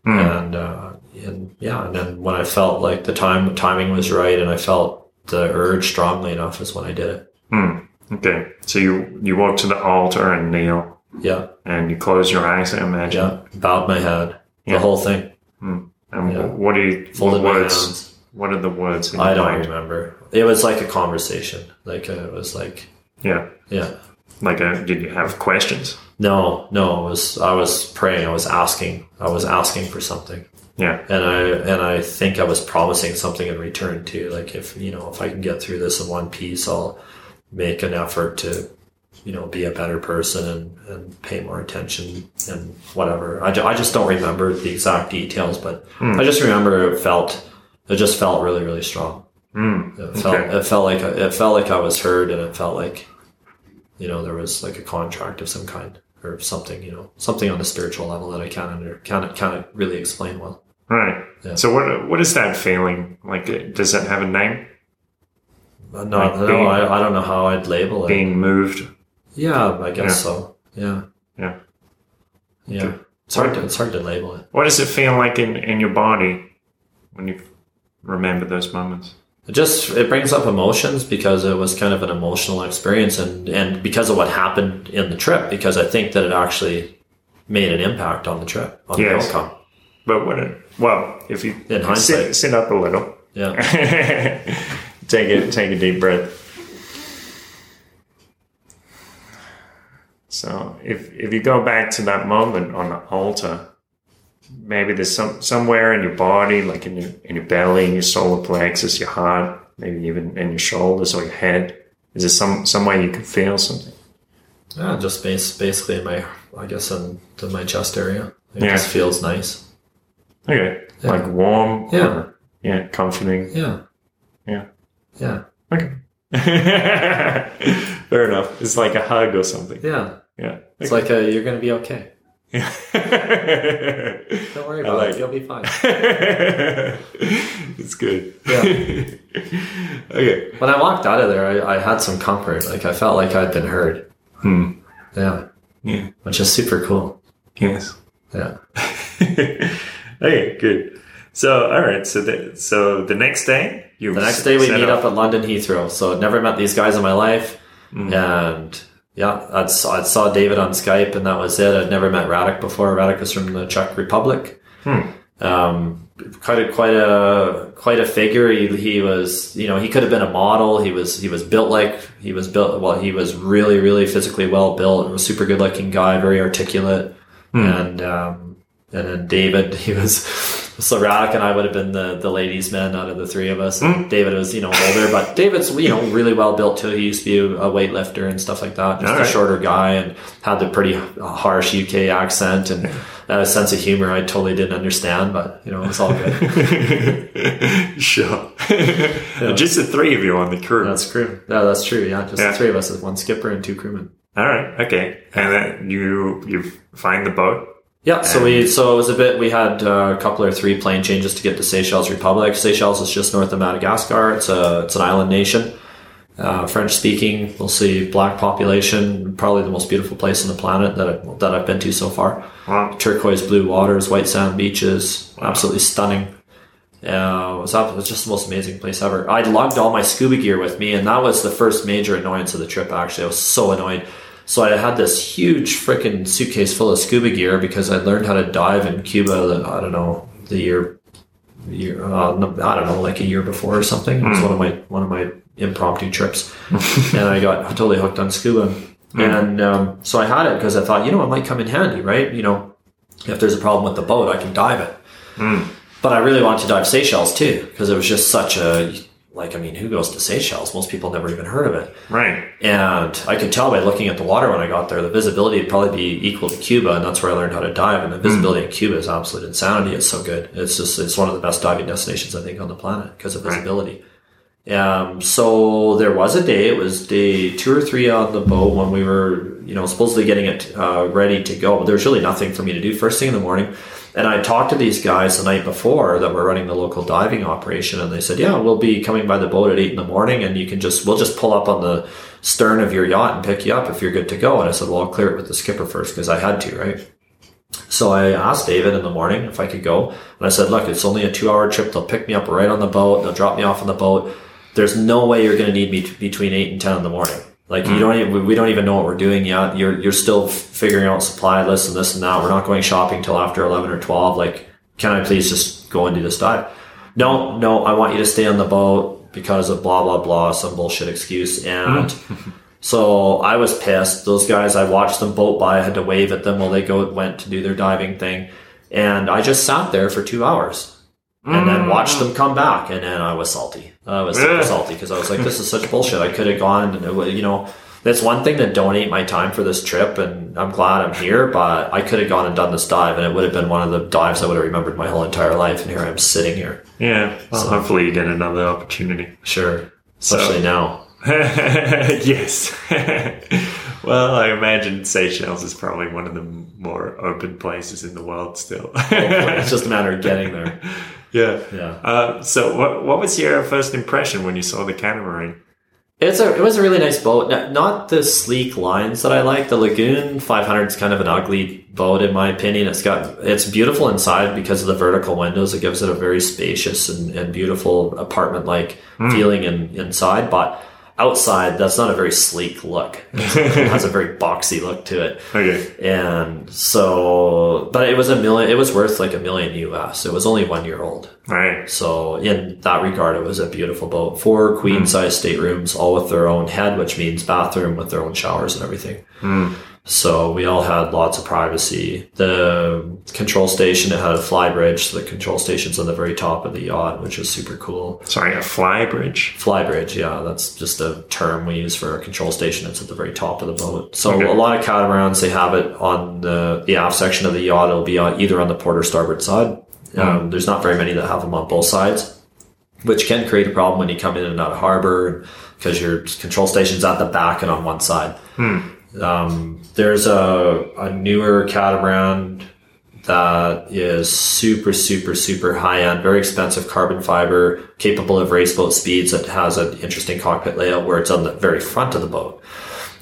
B: Hmm.
A: And, uh, and yeah, and then when I felt like the time timing was right, and I felt the urge strongly enough, is when I did it.
B: Hmm. Okay. So you you walk to the altar and kneel,
A: Yeah,
B: and you close your eyes. I imagine.
A: yeah, bowed my head,
B: Yeah.
A: the whole thing,
B: And
A: Yeah.
B: what do you?
A: folded
B: what words? What are the words? in
A: I don't
B: mind?
A: remember. It was like a conversation. Like uh, it was like
B: Yeah.
A: yeah.
B: Like, uh, did you have questions?
A: No, no, it was I was praying. I was asking. I was asking for something.
B: Yeah.
A: and I and I think I was promising something in return too. Like if you know if I can get through this in one piece, I'll make an effort to you know be a better person and, and pay more attention and whatever. I, ju- I just don't remember the exact details, but I just remember it felt it just felt really really strong.
B: Mm.
A: It felt
B: Okay.
A: it felt like I- it felt like I was heard, and it felt like you know there was like a contract of some kind or something. You know something on a spiritual level that I can't under can't can't really explain well.
B: Right.
A: Yeah.
B: So what what is that feeling? Like, uh, does that have a name?
A: Uh, No,
B: Like
A: no,
B: being-
A: I, I don't know how I'd label it.
B: Being moved.
A: Yeah, I guess
B: Yeah.
A: so. Yeah,
B: Yeah.
A: yeah. It's hard. To, it's hard to label it.
B: What does it feel like in in your body when you remember those moments?
A: It just it brings up emotions because it was kind of an emotional experience, and and because of what happened in the trip, because I think that it actually made an impact on the trip on
B: Yes.
A: the outcome.
B: But what? It, well, if you
A: In hindsight.
B: sit, sit up a little,
A: Yeah,
B: take a take a deep breath. So if if you go back to that moment on the altar, maybe there's some somewhere in your body, like in your in your belly, in your solar plexus, your heart, maybe even in your shoulders or your head. Is there some some way you can feel something?
A: yeah. Just base, basically in my, I guess, in, in my chest area. It
B: Yeah.
A: just feels nice.
B: Okay,
A: Yeah.
B: like warm.
A: Yeah.
B: or- yeah, comforting.
A: Yeah,
B: Yeah.
A: yeah,
B: Okay. Fair enough. It's like a hug or something.
A: yeah.
B: Yeah.
A: It's like a, you're gonna be okay.
B: Yeah.
A: Don't worry about
B: like
A: it. You'll be fine.
B: it's good.
A: Yeah.
B: okay.
A: When I walked out of there, I, I had some comfort. Like I felt like I'd been heard.
B: Hmm.
A: Yeah,
B: Yeah.
A: which is super cool.
B: Yes.
A: Yeah.
B: okay. Good. So, all right. So, the, so the next day, you
A: The next day we meet up at London Heathrow. So I'd never met these guys in my life, and yeah, I'd saw, I'd saw David on Skype, and that was it. I'd never met Radek before. Radek was from the Czech Republic. Um, quite a quite a quite a figure. He, he was you know he could have been a model. He was he was built like he was built. Well, he was really really physically well built. A super good looking guy, very articulate, and um, and then David he was. So Radek and I would have been the, the ladies' men out of the three of us. And David was, you know, older, but David's, you know, really well built too. He used to be a weightlifter and stuff like that. Just
B: All
A: a
B: right.
A: shorter guy and had the pretty harsh UK accent and a sense of humor I totally didn't understand, but you know, it was all good.
B: sure. Just the three of you on the crew.
A: that's true. Yeah, that's true. Yeah, just
B: Yeah.
A: the three of us, one skipper and two crewmen.
B: all right. Okay. And then you you find the boat.
A: Yeah, so we so it was a bit. We had uh, a couple or three plane changes to get to Seychelles Republic. Seychelles is just north of Madagascar. It's a it's an island nation, uh, French speaking. We'll see black population. Probably the most beautiful place on the planet that I, that I've been to so far.
B: Wow.
A: Turquoise blue waters, white sand beaches, absolutely stunning. Uh, it, was, it was just the most amazing place ever. I lugged all my scuba gear with me, and that was the first major annoyance of the trip. Actually, I was so annoyed. So I had this huge freaking suitcase full of scuba gear because I learned how to dive in Cuba. I don't know the year, year uh, I don't know, like a year before or something. It was one of my one of my impromptu trips, and I got totally hooked on scuba. And um, so I had it because I thought, you know, it might come in handy, right? You know, if there's a problem with the boat, I can dive it. But I really wanted to dive Seychelles too because it was just such a like. I mean, who goes to Seychelles? Most people never even heard of it.
B: Right.
A: And I could tell by looking at the water when I got there, the visibility would probably be equal to Cuba, and that's where I learned how to dive. And the visibility in Cuba is absolute insanity. It's so good. It's just it's one of the best diving destinations I think on the planet because of visibility. Um, so there was a day. It was day two or three on the boat when we were, you know, supposedly getting it uh, ready to go. But there was really nothing for me to do first thing in the morning. And I talked to these guys the night before that were running the local diving operation, and they said, "Yeah, we'll be coming by the boat at eight in the morning, and you can just we'll just pull up on the stern of your yacht and pick you up if you're good to go." And I said, "Well, I'll clear it with the skipper first because I had to, right?" So I asked David in the morning if I could go, and I said, "Look, it's only a two-hour trip. They'll pick me up right on the boat. They'll drop me off on the boat. There's no way you're going to need me between eight and ten in the morning. Like you hmm. don't even, we don't even know what we're doing yet. You're you're still figuring out supply lists and this and that. We're not going shopping till after eleven or twelve. Like, can I please just go and do this dive? No, no. I want you to stay on the boat because of blah blah blah, some bullshit excuse and. Hmm. So I was pissed. Those guys, I watched them boat by. I had to wave at them while they go went to do their diving thing, and I just sat there for two hours, and then hmm. watched them come back. And then I was salty. I was super salty because I was like, "This is such bullshit." I could have gone, and it would, you know, that's one thing to donate my time for this trip, and I'm glad I'm here. But I could have gone and done this dive, and it would have been one of the dives I would have remembered my whole entire life. And here I'm sitting here.
B: Yeah. Well, hopefully you get another opportunity.
A: Sure, especially now.
B: yes. well, I imagine Seychelles is probably one of the more open places in the world still.
A: it's just a matter of getting there.
B: Yeah.
A: Yeah.
B: Uh, so, what what was your first impression when you saw the catamaran?
A: It's a it was a really nice boat. Not the sleek lines that I like. The Lagoon 500 is kind of an ugly boat in my opinion. It's got it's beautiful inside because of the vertical windows. It gives it a very spacious and, and beautiful apartment like feeling in, inside. But outside, that's not a very sleek look. it has a very boxy look to it.
B: Okay.
A: And so, but it was a million. It was worth like a million US. It was only one year old.
B: Right.
A: So in that regard, it was a beautiful boat. Four queen size hmm. staterooms, all with their own head, which means bathroom with their own showers and everything. Hmm. So we all had lots of privacy. The control station it had a fly bridge, so the control station's on the very top of the yacht, which is super cool.
B: Sorry, a fly bridge.
A: Fly bridge, yeah, that's just a term we use for a control station. It's at the very top of the boat. So
B: Okay.
A: a lot of catamarans, they have it on the, the aft section of the yacht. It'll be on either on the port or starboard side. Um, there's not very many that have them on both sides, which can create a problem when you come in and out of harbor because your control station's at the back and on one side. Um, there's a, a newer catamaran that is super, super, super high end, very expensive carbon fiber, capable of race boat speeds. That has an interesting cockpit layout where it's on the very front of the boat,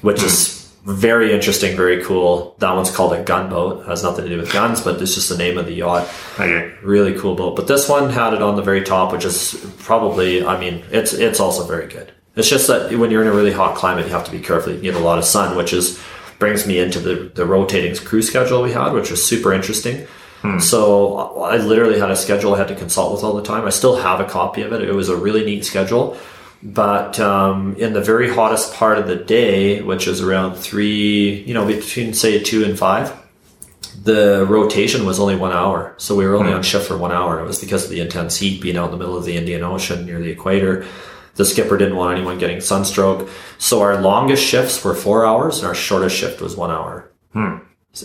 A: which is very interesting, very cool. That one's called a gunboat. Has nothing to do with guns, but it's just the name of the yacht.
B: Okay.
A: Really cool boat. But this one had it on the very top, which is probably, I mean, it's it's also very good. It's just that when you're in a really hot climate, you have to be careful. You get a lot of sun, which is brings me into the the rotating crew schedule we had, which was super interesting. So I literally had a schedule I had to consult with all the time. I still have a copy of it. It was a really neat schedule. But um, in the very hottest part of the day, which is around three, you know, between say two and five, the rotation was only one hour. So we were only on shift for one hour. It was because of the intense heat being out in the middle of the Indian Ocean near the equator. The skipper didn't want anyone getting sunstroke. So our longest shifts were four hours and our shortest shift was one hour. Hmm.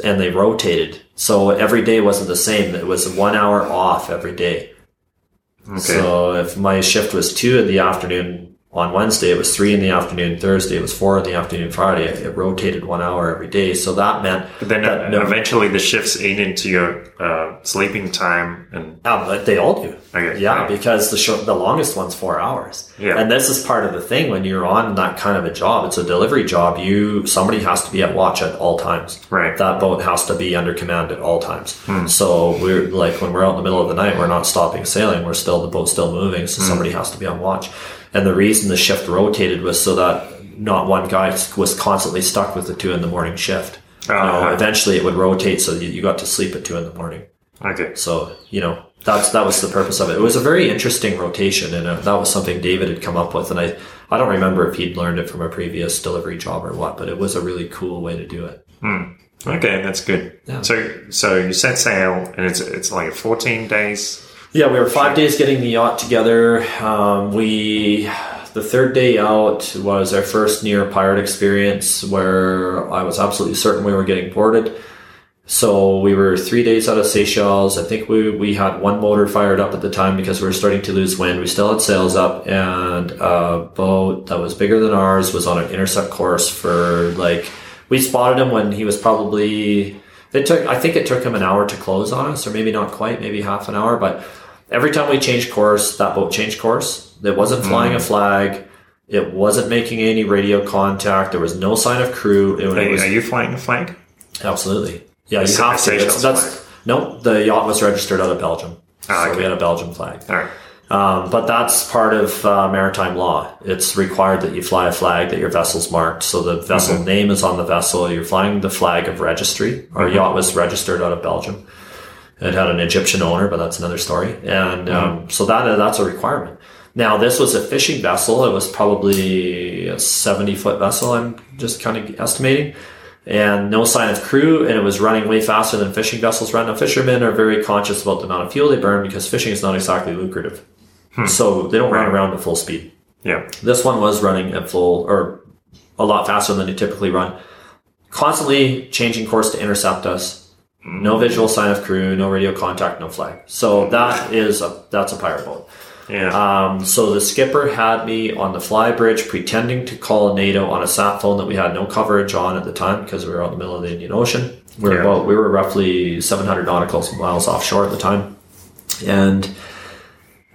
A: And they rotated. So every day wasn't the same. It was one hour off every day.
B: Okay.
A: So if my shift was two in the afternoon on Wednesday, it was three in the afternoon Thursday, it was four in the afternoon Friday. It rotated one hour every day. So that meant
B: but then
A: that
B: uh,
A: no-
B: eventually the shifts eat into your uh, sleeping time and
A: Yeah, but they all do.
B: Okay,
A: Yeah,
B: right.
A: because the short, the longest one's four hours.
B: Yeah.
A: And this is part of the thing when you're on that kind of a job. It's a delivery job. You somebody has to be at watch at all times.
B: Right.
A: That boat has to be under command at all times. So we're like when we're out in the middle of the night, we're not stopping sailing. We're still the boat's still moving. So somebody has to be on watch. And the reason the shift rotated was so that not one guy was constantly stuck with the two in the morning shift.
B: Uh-huh.
A: eventually it would rotate so you, you got to sleep at two in the morning.
B: okay.
A: So you know that's that was the purpose of it. It was a very interesting rotation, and uh, that was something David had come up with. And I I don't remember if he'd learned it from a previous delivery job or what, but it was a really cool way to do it.
B: Okay, that's good.
A: Yeah.
B: So so you set sail and it's it's like 14 days.
A: Yeah, we were five days getting the yacht together. Um, we the third day out was our first near pirate experience where I was absolutely certain we were getting boarded. So we were three days out of Seychelles. I think we, we had one motor fired up at the time because we were starting to lose wind. We still had sails up and a boat that was bigger than ours was on an intercept course for like, we spotted him when he was probably, it took, I think it took him an hour to close on us or maybe not quite, maybe half an hour. But every time we changed course, that boat changed course. It wasn't flying a flag. It wasn't making any radio contact. There was no sign of crew. It,
B: Are,
A: it was
B: are you flying a flag?
A: absolutely. Yeah, you have to. It's, that's no. The yacht was registered out of Belgium,
B: Ah,
A: so
B: okay.
A: we had a Belgian flag.
B: All right.
A: Um, but that's part of uh, maritime law. It's required that you fly a flag that your vessel's marked. So the vessel
B: Mm-hmm.
A: name is on the vessel. You're flying the flag of registry. Our
B: Mm-hmm.
A: yacht was registered out of Belgium. It had an Egyptian owner, but that's another story. And
B: Mm-hmm.
A: um, so that that's a requirement. Now this was a fishing vessel. It was probably a 70 foot vessel. I'm just kind of estimating. And no sign of crew, and it was running way faster than fishing vessels run. Now, fishermen are very conscious about the amount of fuel they burn because fishing is not exactly lucrative. So they don't run around at full speed.
B: Yeah.
A: This one was running at full or a lot faster than they typically run. Constantly changing course to intercept us. No visual sign of crew, no radio contact, no flag. So that is a that's a pirate boat.
B: Yeah.
A: Um, so the skipper had me on the fly bridge pretending to call NATO on a sat phone that we had no coverage on at the time because we were out in the middle of the Indian Ocean. We were
B: Yeah.
A: about we were roughly 700 nautical miles offshore at the time, and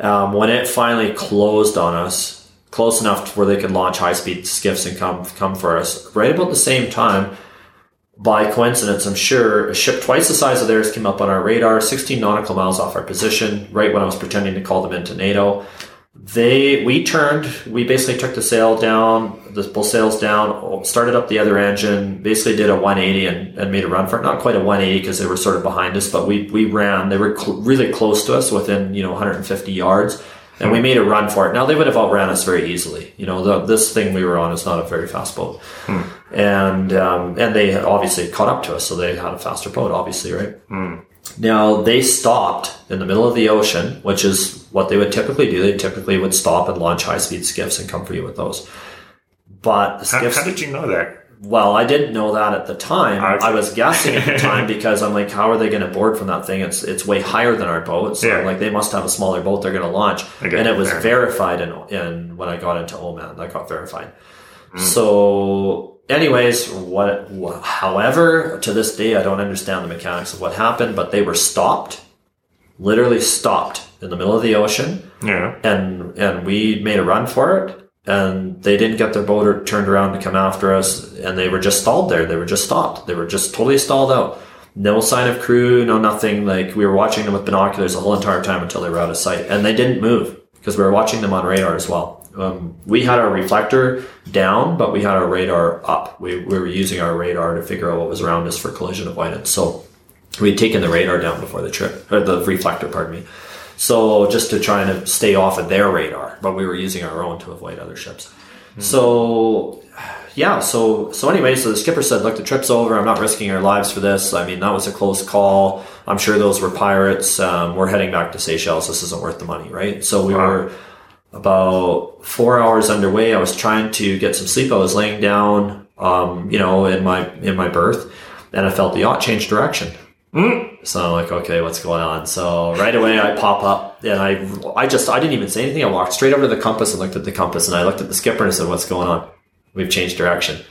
A: um, when it finally closed on us, close enough to where they could launch high speed skiffs and come come for us, right about the same time. By coincidence, I'm sure a ship twice the size of theirs came up on our radar, 16 nautical miles off our position, right when I was pretending to call them into NATO. They, we turned, we basically took the sail down, the both sails down, started up the other engine, basically did a 180 and, and made a run for it. Not quite a 180 because they were sort of behind us, but we, we ran. They were cl- really close to us within, you know, 150 yards and we made a run for it. Now they would have outran us very easily. You know, the, this thing we were on is not a very fast boat, and um, and they obviously caught up to us, so they had a faster boat, obviously, right? Now they stopped in the middle of the ocean, which is what they would typically do. They typically would stop and launch high speed skiffs and come for you with those. But the
B: how,
A: skiffs,
B: how did you know that?
A: Well, I didn't know that at the time.
B: Okay.
A: I was guessing at the time because I'm like, how are they going to board from that thing? It's it's way higher than our boat, so
B: Yeah.
A: like they must have a smaller boat they're going to launch.
B: Okay,
A: and it was verified in, in when I got into Oman. That got verified.
B: Hmm.
A: So, anyways, what? wha- However, to this day, I don't understand the mechanics of what happened, but they were stopped, literally stopped in the middle of the ocean
B: Yeah.
A: and and we made a run for it and they didn't get their boat turned around to come after us. And they were just stalled there. They were just stopped. They were just totally stalled out. No sign of crew no nothing. Like we were watching them with binoculars the whole entire time until they were out of sight. And they didn't move because we were watching them on radar as well. Um, we had our reflector down but we had our radar up. We, we were using our radar to figure out what was around us for collision avoidance. So we'd taken the radar down before the trip or the reflector pardon me so just to try and stay off of their radar, but we were using our own to avoid other ships. So yeah, so so anyway, so the skipper said, "Look, the trip's over. I'm not risking our lives for this. I mean, that was a close call. I'm sure those were pirates. Um, we're heading back to Seychelles. This isn't worth the money, right?" So we
B: Wow.
A: were about four hours underway. I was trying to get some sleep. I was laying down, um, you know, in my in my berth, and I felt the yacht change direction. So I'm like, okay, what's going on? So right away I pop up and I, I just, I didn't even say anything. I walked straight over to the compass and looked at the compass and I looked at the skipper and I said, what's going on? We've changed direction.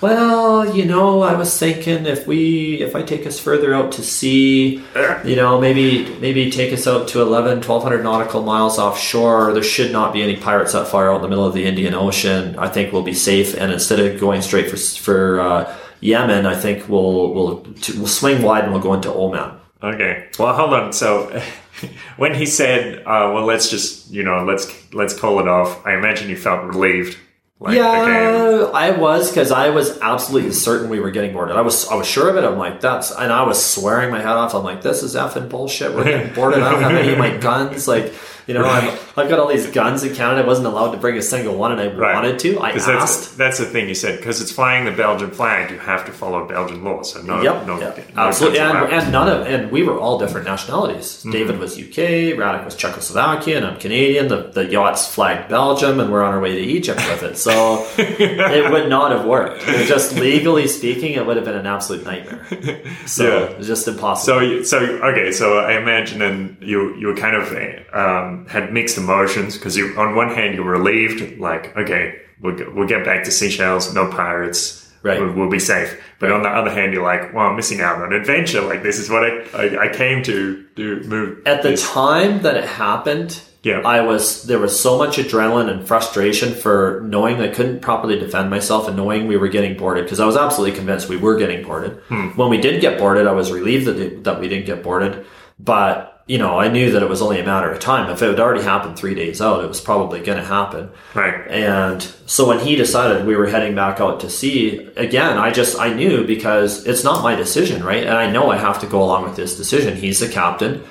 A: Well, you know, I was thinking if we, if I take us further out to sea, you know, maybe, maybe take us out to 11, 1200 nautical miles offshore. There should not be any pirates that far out in the middle of the Indian Ocean. I think we'll be safe. And instead of going straight for, for, uh, Yemen, I think we'll, we'll, we'll swing wide and we'll go into Oman.
B: Okay. Well, hold on. So, when he said, uh, "Well, let's just, you know, let's let's call it off," I imagine you felt relieved. Like,
A: yeah,
B: okay,
A: I was because I was absolutely certain we were getting boarded. I was I was sure of it. I'm like that's and I was swearing my head off. I'm like this is effing bullshit. We're getting boarded. I don't have any of my guns. Like you know I'm, I've got all these guns in Canada. I wasn't allowed to bring a single one, and I
B: Right.
A: wanted to. I asked.
B: that's that's the thing you said because it's flying the Belgian flag. You have to follow Belgian law. So no,
A: Yep,
B: no,
A: yep,
B: no
A: absolutely, and, and none of and we were all different nationalities.
B: Mm-hmm.
A: David was UK, Radek was Czechoslovakia, and I'm Canadian. The the yacht's flagged Belgium, and we're on our way to Egypt with it. So it would not have worked. It just legally speaking, it would have been an absolute nightmare. So
B: Yeah.
A: it was just impossible.
B: So, so okay. So I imagine then you you were kind of um, had mixed emotions because you on one hand you're relieved, like okay, we'll get, we'll get back to Seychelles, no pirates,
A: Right.
B: We'll, we'll be safe. But on the other hand, you're like, well, I'm missing out on an adventure. Like this is what I I, I came to do. Move
A: At the
B: this.
A: time that it happened,
B: Yeah.
A: I was there was so much adrenaline and frustration for knowing I couldn't properly defend myself and knowing we were getting boarded because I was absolutely convinced we were getting boarded. Hmm. When we did get boarded, I was relieved that that we didn't get boarded, but you know I knew that it was only a matter of time. If it had already happened three days out, it was probably going to happen.
B: Right.
A: And so when he decided we were heading back out to sea, again, I just, I knew because it's not my decision, right? And I know I have to go along with this decision. He's the captain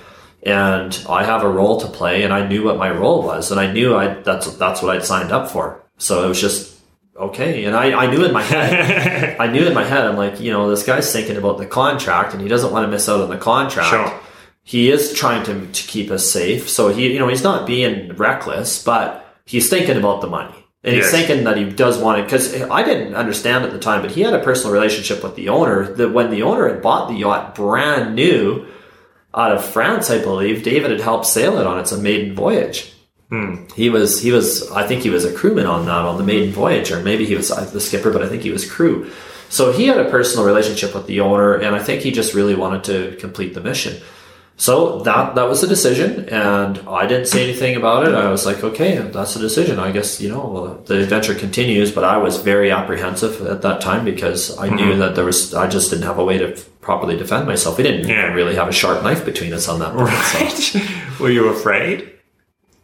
A: and I have a role to play and I knew what my role was and I knew I, that's, that's what I'd signed up for. So it was just, okay. And I, I knew in my head, I knew in my head, I'm like, you know, this guy's thinking about the contract and he doesn't want to miss out on the contract
B: Sure.
A: He is trying to, to keep us safe. So he, you know, he's not being reckless, but he's thinking about the money. And he's thinking that he does want it because I didn't understand at the time, but he had a personal relationship with the owner. That when the owner had bought the yacht brand new out of France, I believe David had helped sail it on its a maiden voyage. He was he was I think he was a crewman on that on the maiden voyage, or maybe he was uh, the skipper, but I think he was crew. So he had a personal relationship with the owner, and I think he just really wanted to complete the mission. So that that was the decision, and I didn't say anything about it. I was like, okay, that's the decision. I guess you know the adventure continues, but I was very apprehensive at that time because I knew mm-hmm. that there was I just didn't have a way to properly defend myself. We didn't
B: Yeah.
A: really have a sharp knife between us on that point. So.
B: Were you afraid?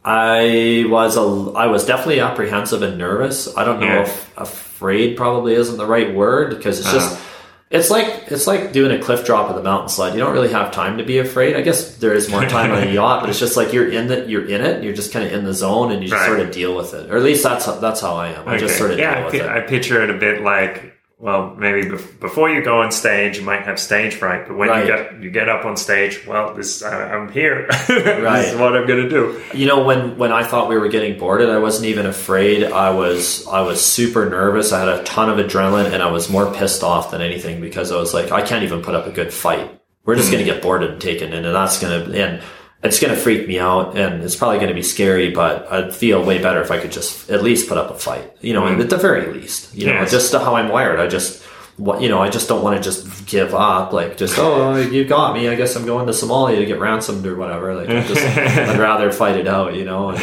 A: I was a, I was definitely apprehensive and nervous. I don't know
B: Yeah.
A: if afraid probably isn't the right word because it's just uh-huh. It's like it's like doing a cliff drop of the mountain slide. You don't really have time to be afraid. I guess there is more time on a yacht, but it's just like you're in the you're in it. You're just kind of in the zone and you just
B: Right.
A: sort of deal with it. Or at least that's how, that's how I am. I just sort of
B: yeah,
A: deal with
B: pi-
A: it.
B: I picture it a bit like well, maybe bef- before you go on stage, you might have stage fright, but when
A: Right.
B: you get you get up on stage, well, this I'm here.
A: Right.
B: this is what I'm gonna do.
A: you know when when I thought we were getting boarded, I wasn't even afraid. I was I was super nervous. I had a ton of adrenaline, and I was more pissed off than anything because I was like, I can't even put up a good fight. We're just hmm. gonna get boarded and taken in, and that's gonna and it's gonna freak me out, and it's probably gonna be scary. But I'd feel way better if I could just at least put up a fight. You know, mm. at the very least. You know,
B: Yes.
A: just how I'm wired. I just. What you know, I just don't want to just give up. Like, just oh, you got me. I guess I'm going to Somalia to get ransomed or whatever. Like, just, I'd rather fight it out. You know. And,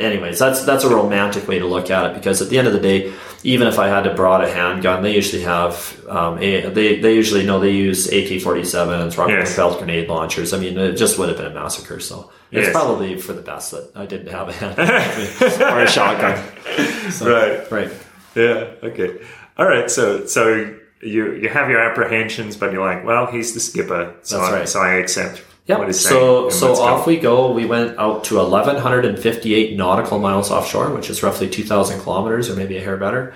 A: anyways, that's that's a romantic way to look at it because at the end of the day, even if I had to brought a handgun, they usually have um, a, they they usually know they use AK forty sevens, rocket
B: Yes.
A: propelled grenade launchers. I mean, it just would have been a massacre. So it's probably for the best that I didn't have a handgun or a shotgun. So,
B: Right.
A: right.
B: Yeah. Okay. All right. So so you you have your apprehensions, but you're like, well, he's the skipper, so I,
A: right.
B: so I accept
A: Yep. So so
B: go.
A: off we go. We went out to 1,158 nautical miles offshore, which is roughly 2,000 kilometers, or maybe a hair better.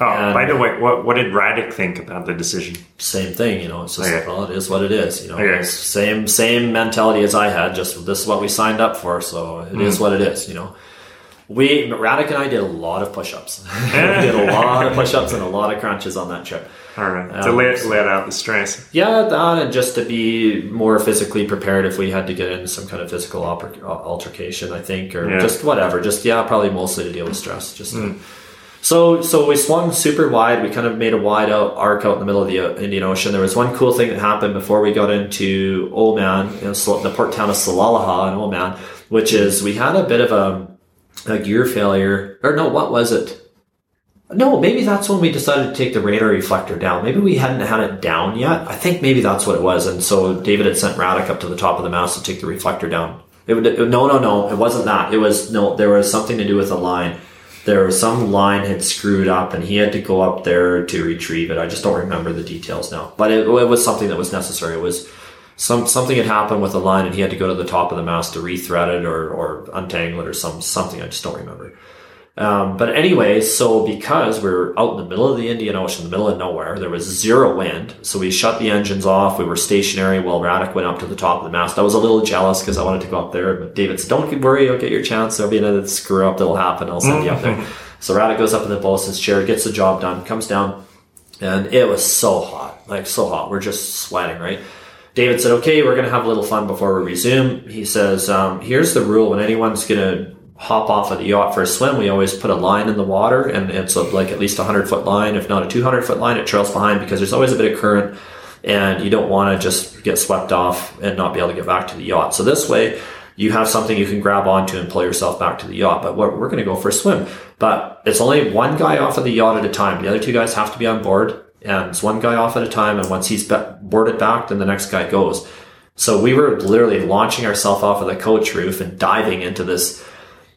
B: Oh,
A: and-
B: by the way, what what did Radek think about the decision?
A: same thing, you know. It's just
B: Okay.
A: well, it is what it is, you know.
B: Okay.
A: Same same mentality as I had. Just this is what we signed up for, so it hmm. is what it is, you know. We Radek and I did a lot of push-ups. we did a lot of push-ups and a lot of crunches on that trip.
B: All right, to
A: Um,
B: let let out the stress.
A: Yeah, that and just to be more physically prepared if we had to get into some kind of physical oper- altercation, I think, or
B: Yeah.
A: just whatever. Just yeah, probably mostly to deal with stress. Just to- so so we swung super wide. We kind of made a wide out arc out in the middle of the uh, Indian Ocean. There was one cool thing that happened before we got into Oman, you know, the port town of Salalah in Oman, which is we had a bit of a a gear failure, or no, what was it? No, maybe that's when we decided to take the radar reflector down. Maybe we hadn't had it down yet. I think maybe that's what it was. And so David had sent Radek up to the top of the mast to take the reflector down. It would, no, no, no. It wasn't that. It was no. There was something to do with the line. There was some line had screwed up, and he had to go up there to retrieve it. I just don't remember the details now. But it, it was something that was necessary. It was some something had happened with the line, and he had to go to the top of the mast to rethread it or or untangle it or some something. I just don't remember. Um, but anyway, so because we were out in the middle of the Indian Ocean, in the middle of nowhere, there was zero wind. So we shut the engines off. We were stationary while Radek went up to the top of the mast. I was a little jealous because I wanted to go up there. But David said, "Don't worry, you'll get your chance. There'll be another screw up that'll happen. I'll send you up there." So Radek goes up in the bosun's chair, gets the job done, comes down, and it was so hot, like so hot. We're just sweating, right? David said, okay, we're going to have a little fun before we resume. He says, um, here's the rule. When anyone's going to hop off of the yacht for a swim, we always put a line in the water and it's a, like at least a 100 foot line, if not a 200 foot line, it trails behind because there's always a bit of current and you don't want to just get swept off and not be able to get back to the yacht. So this way, you have something you can grab onto and pull yourself back to the yacht. But we're, we're going to go for a swim. But it's only one guy off of the yacht at a time. The other two guys have to be on board, and it's one guy off at a time. And once he's boarded back, then the next guy goes. So we were literally launching ourselves off of the coach roof and diving into this.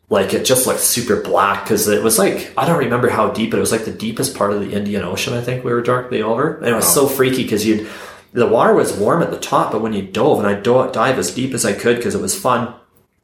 A: Like it just looked super black because it was like I don't remember how deep, but it was like the deepest part of the Indian Ocean. I think we were directly over, and it was so freaky because you'd the water was warm at the top, but when you dove, and I dove dive as deep as I could because it was fun,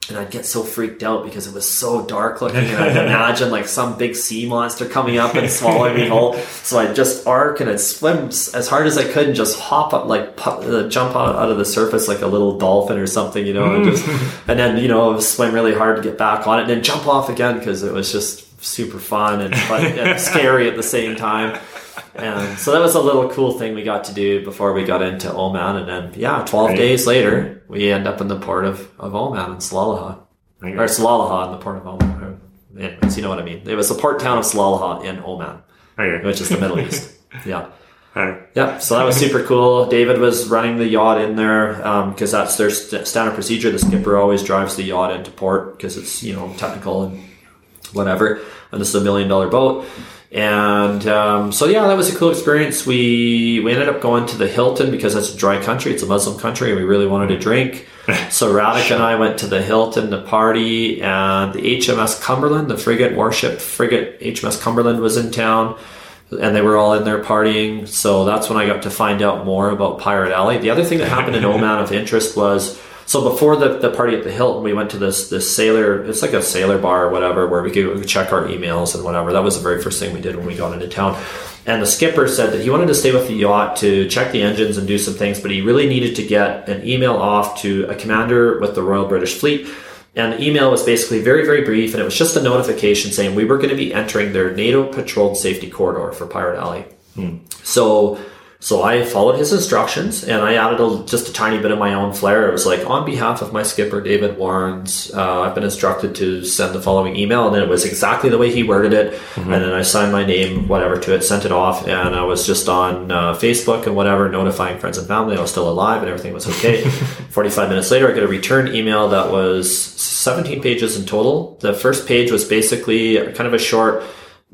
A: and I'd get so freaked out because it was so dark looking, and I'd imagine like some big sea monster coming up and swallowing me whole. So I'd just arc and I'd swim as hard as I could and just hop up, like uh, jump out, out of the surface like a little dolphin or something, you know, and just and then you know swim really hard to get back on it, and then jump off again because it was just super fun and, fun and scary at the same time. And so that was a little cool thing we got to do before we got into Oman. And then, yeah, 12
B: Right.
A: days later, we end up in the port of, of Oman in Salalaha.
B: Okay.
A: Or Salalaha in the port of Oman. Anyways, you know what I mean. It was the port town of Salalaha in Oman,
B: Okay.
A: which is the Middle East. Yeah.
B: Hi.
A: Yeah, so that was super cool. David was running the yacht in there um, because that's their st- standard procedure. The skipper always drives the yacht into port because it's you know technical and whatever. And this is a million dollar boat. And um, so yeah, that was a cool experience. We we ended up going to the Hilton because it's a dry country. It's a Muslim country, and we really wanted to drink. So Radek and I went to the Hilton to party, and the HMS Cumberland, the frigate warship frigate HMS Cumberland, was in town and they were all in there partying. So that's when I got to find out more about Pirate Alley. The other thing that happened in Oman of interest was so before the, the party at the Hilton, we went to this this sailor. It's like a sailor bar or whatever, where we could, we could check our emails and whatever. That was the very first thing we did when we got into town. And the skipper said that he wanted to stay with the yacht to check the engines and do some things, but he really needed to get an email off to a commander with the Royal British Fleet. And the email was basically very, very brief, and it was just a notification saying we were going to be entering their NATO patrolled safety corridor for Pirate Alley. Hmm. So, so I followed his instructions, and I added a, just a tiny bit of my own flair. It was like, on behalf of my skipper David Warrens, uh, I've been instructed to send the following email, and then it was exactly the way he worded it. And then I signed my name, whatever, to it, sent it off, and I was just on uh, Facebook and whatever, notifying friends and family I was still alive and everything was okay. Forty-five minutes later, I get a return email that was 17 pages in total. The first page was basically kind of a short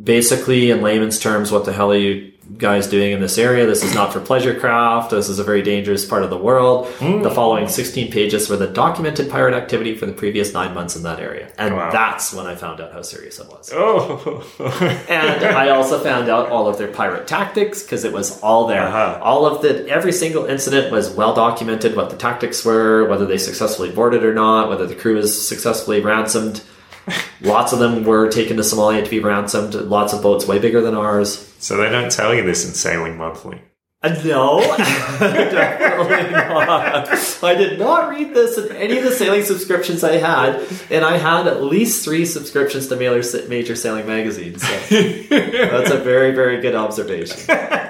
A: basically in layman's terms what the hell are you guys doing in this area. This is not for pleasure craft. This is a very dangerous part of the world. The following 16 pages were the documented pirate activity for the previous nine months in that area. And
B: Wow.
A: that's when i found out how serious it was.
B: Oh.
A: and i also found out all of their pirate tactics because it was all there.
B: Uh-huh.
A: all of the every single incident was well documented what the tactics were whether they successfully boarded or not whether the crew was successfully ransomed Lots of them were taken to Somalia to be ransomed. Lots of boats way bigger than ours.
B: so they don't tell you this in Sailing Monthly.
A: Uh, no, definitely not. I did not read this in any of the sailing subscriptions I had, and I had at least three subscriptions to major, major sailing magazines. So that's a very, very good observation.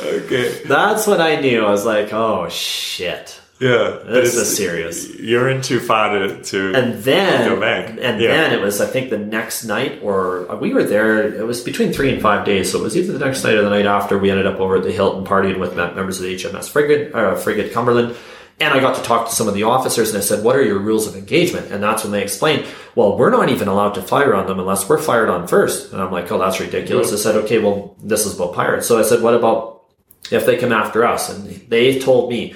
B: Okay.
A: That's when I knew. I was like, oh shit.
B: Yeah.
A: This is serious.
B: You're in too far to. to
A: And then,
B: Go back.
A: and
B: Yeah.
A: then it was, I think, the next night, or uh, we were there. It was between three and five days, so it was either the next night or the night after. We ended up over at the Hilton partying with members of the HMS frigate, uh, frigate Cumberland, and I got to talk to some of the officers, and I said, "What are your rules of engagement?" And that's when they explained, "Well, we're not even allowed to fire on them unless we're fired on first. And I'm like, "Oh, that's ridiculous." I said, "Okay, well, this is about pirates." So I said, "What about if they come after us?" And they told me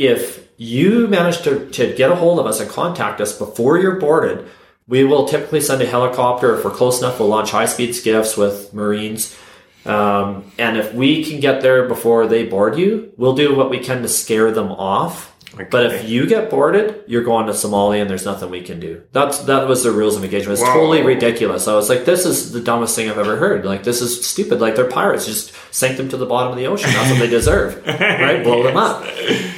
A: if you manage to, to get a hold of us and contact us before you're boarded, we will typically send a helicopter. If we're close enough, we'll launch high speed skiffs with Marines. Um, and if we can get there before they board you, we'll do what we can to scare them off. But if you get boarded, you're going to Somalia and there's nothing we can do. That's that was the rules of engagement. It's
B: Wow.
A: totally ridiculous. I was like, this is the dumbest thing I've ever heard. Like this is stupid. Like they're pirates. Just sink them to the bottom of the ocean. That's what they deserve. right? Blow them up.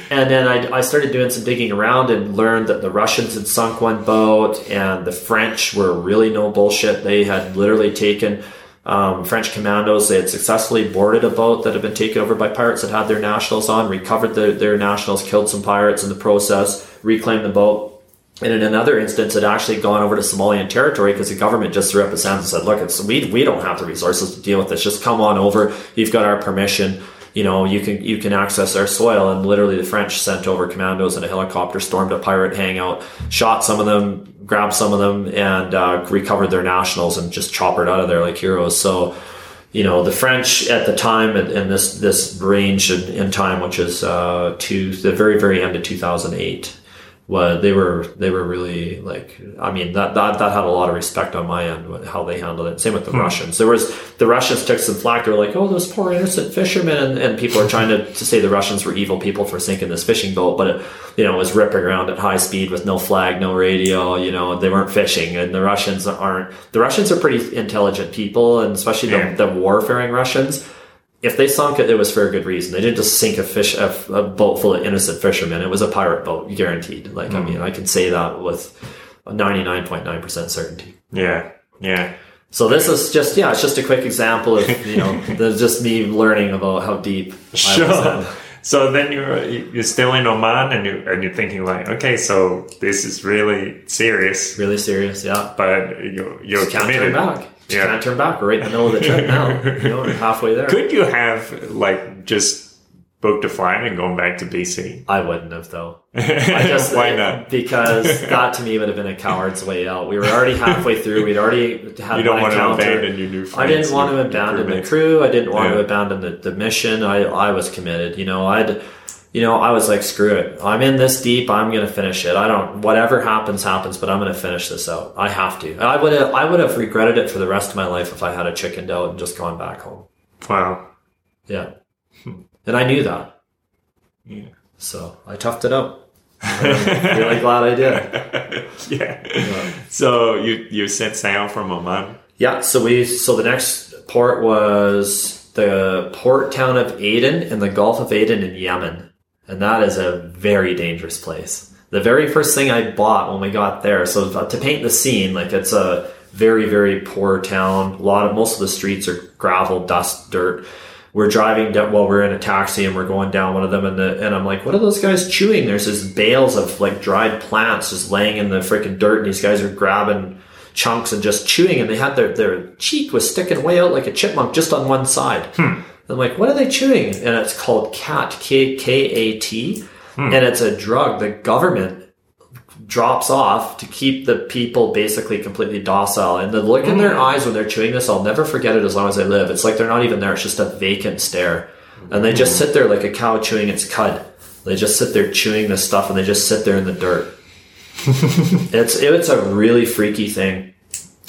A: And then I, I started doing some digging around and learned that the Russians had sunk one boat and the French were really no bullshit. They had literally taken um, French commandos. They had successfully boarded a boat that had been taken over by pirates that had their nationals on, recovered the, their nationals, killed some pirates in the process, reclaimed the boat. And in another instance, had actually gone over to Somalian territory because the government just threw up its hands and said, "Look, it's, we we don't have the resources to deal with this. Just come on over. You've got our permission." You know, you can you can access our soil. And literally, the French sent over commandos in a helicopter, stormed a pirate hangout, shot some of them, grabbed some of them, and uh, recovered their nationals and just choppered out of there like heroes. So you know the French at the time and this this range in, in time, which is uh, to the very very end of 2008, was they were they were really like I mean that that that had a lot of respect on my end how they handled it. Same with the
B: Hmm.
A: Russians. There was the Russians took some flack. They were like, oh, those poor innocent fishermen, and, and people are trying to, to say the Russians were evil people for sinking this fishing boat, but it, you know it was ripping around at high speed with no flag, no radio. You know they weren't fishing, and the Russians aren't. The Russians are pretty intelligent people, and especially
B: Yeah.
A: the, the warfaring Russians if they sunk it, it was for a good reason. They didn't just sink a fish, a, a boat full of innocent fishermen. It was a pirate boat, guaranteed. Like, I hmm. mean, I can say that with 99.9% certainty.
B: Yeah. Yeah.
A: So this is just, yeah, it's just a quick example of, you know, there's just me learning about how deep I was
B: Sure.
A: in.
B: So then you're you're still in Oman and you and you're thinking like, okay, so this is really serious,
A: Really serious, yeah.
B: but you're you're
A: Just can't turn back. Just
B: Yeah.
A: can't turn back. We're right in the middle of the trip now. You know, halfway there.
B: Could you have like just booked a flight and gone back to BC?
A: I wouldn't have though. I just
B: Why not?
A: Because that to me would have been a coward's way out. We were already halfway through. We'd already had
B: You don't want to abandon your new.
A: I didn't want to abandon the crew. I didn't want to abandon the, the mission. I, I was committed. You know, I'd, you know, I was like, screw it. I'm in this deep. I'm going to finish it. I don't, whatever happens, happens, but I'm going to finish this out. I have to. I would have, I would have regretted it for the rest of my life if I had a chickened out and just gone back home.
B: Wow.
A: Yeah. And I knew that.
B: Yeah.
A: So I toughed it out. I'm really glad I did.
B: yeah. So you you set sail from Oman.
A: Yeah, so we so the next port was the port town of Aden in the Gulf of Aden in Yemen. And that is a very dangerous place. The very first thing I bought when we got there, so uh, to paint the scene, like it's a very, very poor town. A lot of most of the streets are gravel, dust, dirt. We're driving down well, we're in a taxi and we're going down one of them and the and I'm like, what are those guys chewing? There's this bales of like dried plants just laying in the freaking dirt and these guys are grabbing chunks and just chewing and they had their, their cheek was sticking way out like a chipmunk just on one side. Hmm. I'm like, what are they chewing? And it's called khat, K K A T, hmm. and it's a drug the government drops off to keep the people basically completely docile. And the look in their hmm. eyes when they're chewing this, I'll never forget it as long as I live. It's like they're not even there; it's just a vacant stare, and they just hmm. sit there like a cow chewing its cud. They just sit there chewing this stuff, and they just sit there in the dirt. it's it's a really freaky thing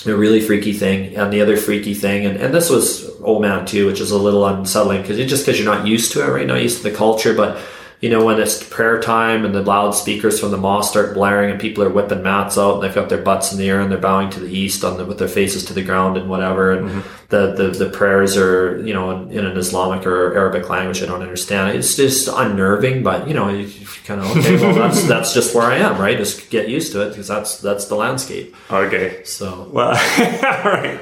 A: a really freaky thing and the other freaky thing and, and this was Oman too which is a little unsettling because just because you're not used to it right? Not used to the culture but you know when it's prayer time and the loudspeakers from the mosque start blaring and people are whipping mats out and they've got their butts in the air and they're bowing to the east on the, with their faces to the ground and whatever and mm-hmm. The, the the prayers are you know in, in an Islamic or Arabic language I don't understand it's just unnerving but you know you, you kind of okay well that's that's just where I am right just get used to it because that's that's the landscape
B: Okay.
A: so
B: Well, all right.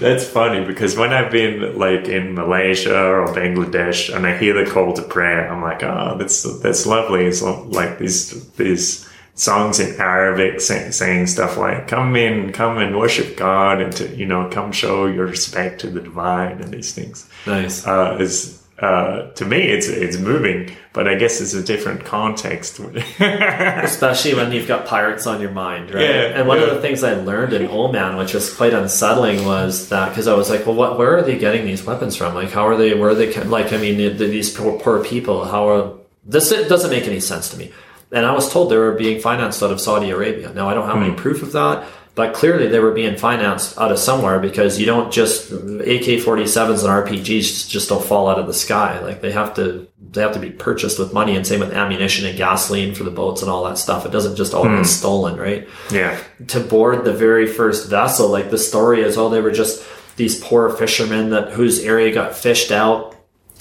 B: That's funny because when I've been like in Malaysia or Bangladesh and I hear the call to prayer, I'm like, oh, that's that's lovely. It's like these these songs in Arabic say, saying stuff like, "Come in, come and worship God," and to you know, come show your respect to the divine and these things.
A: nice
B: Uh, is uh, to me, it's it's moving, but I guess it's a different context.
A: especially when you've got pirates on your mind, right?
B: Yeah,
A: and one of the things I learned in Oman, which was quite unsettling, was that because I was like, well, what? Where are they getting these weapons from? Like, how are they? Where are they? Like, I mean, the, the, these poor, poor people. How are this? It doesn't make any sense to me. And I was told they were being financed out of Saudi Arabia. Now I don't have
B: Hmm.
A: any proof of that. But clearly, they were being financed out of somewhere because you don't just AK 47s and RPGs just don't fall out of the sky. Like they have to, they have to be purchased with money, and same with ammunition and gasoline for the boats and all that stuff. It doesn't just all get stolen, right?
B: yeah,
A: to board the very first vessel. Like the story is, oh, they were just these poor fishermen that whose area got fished out.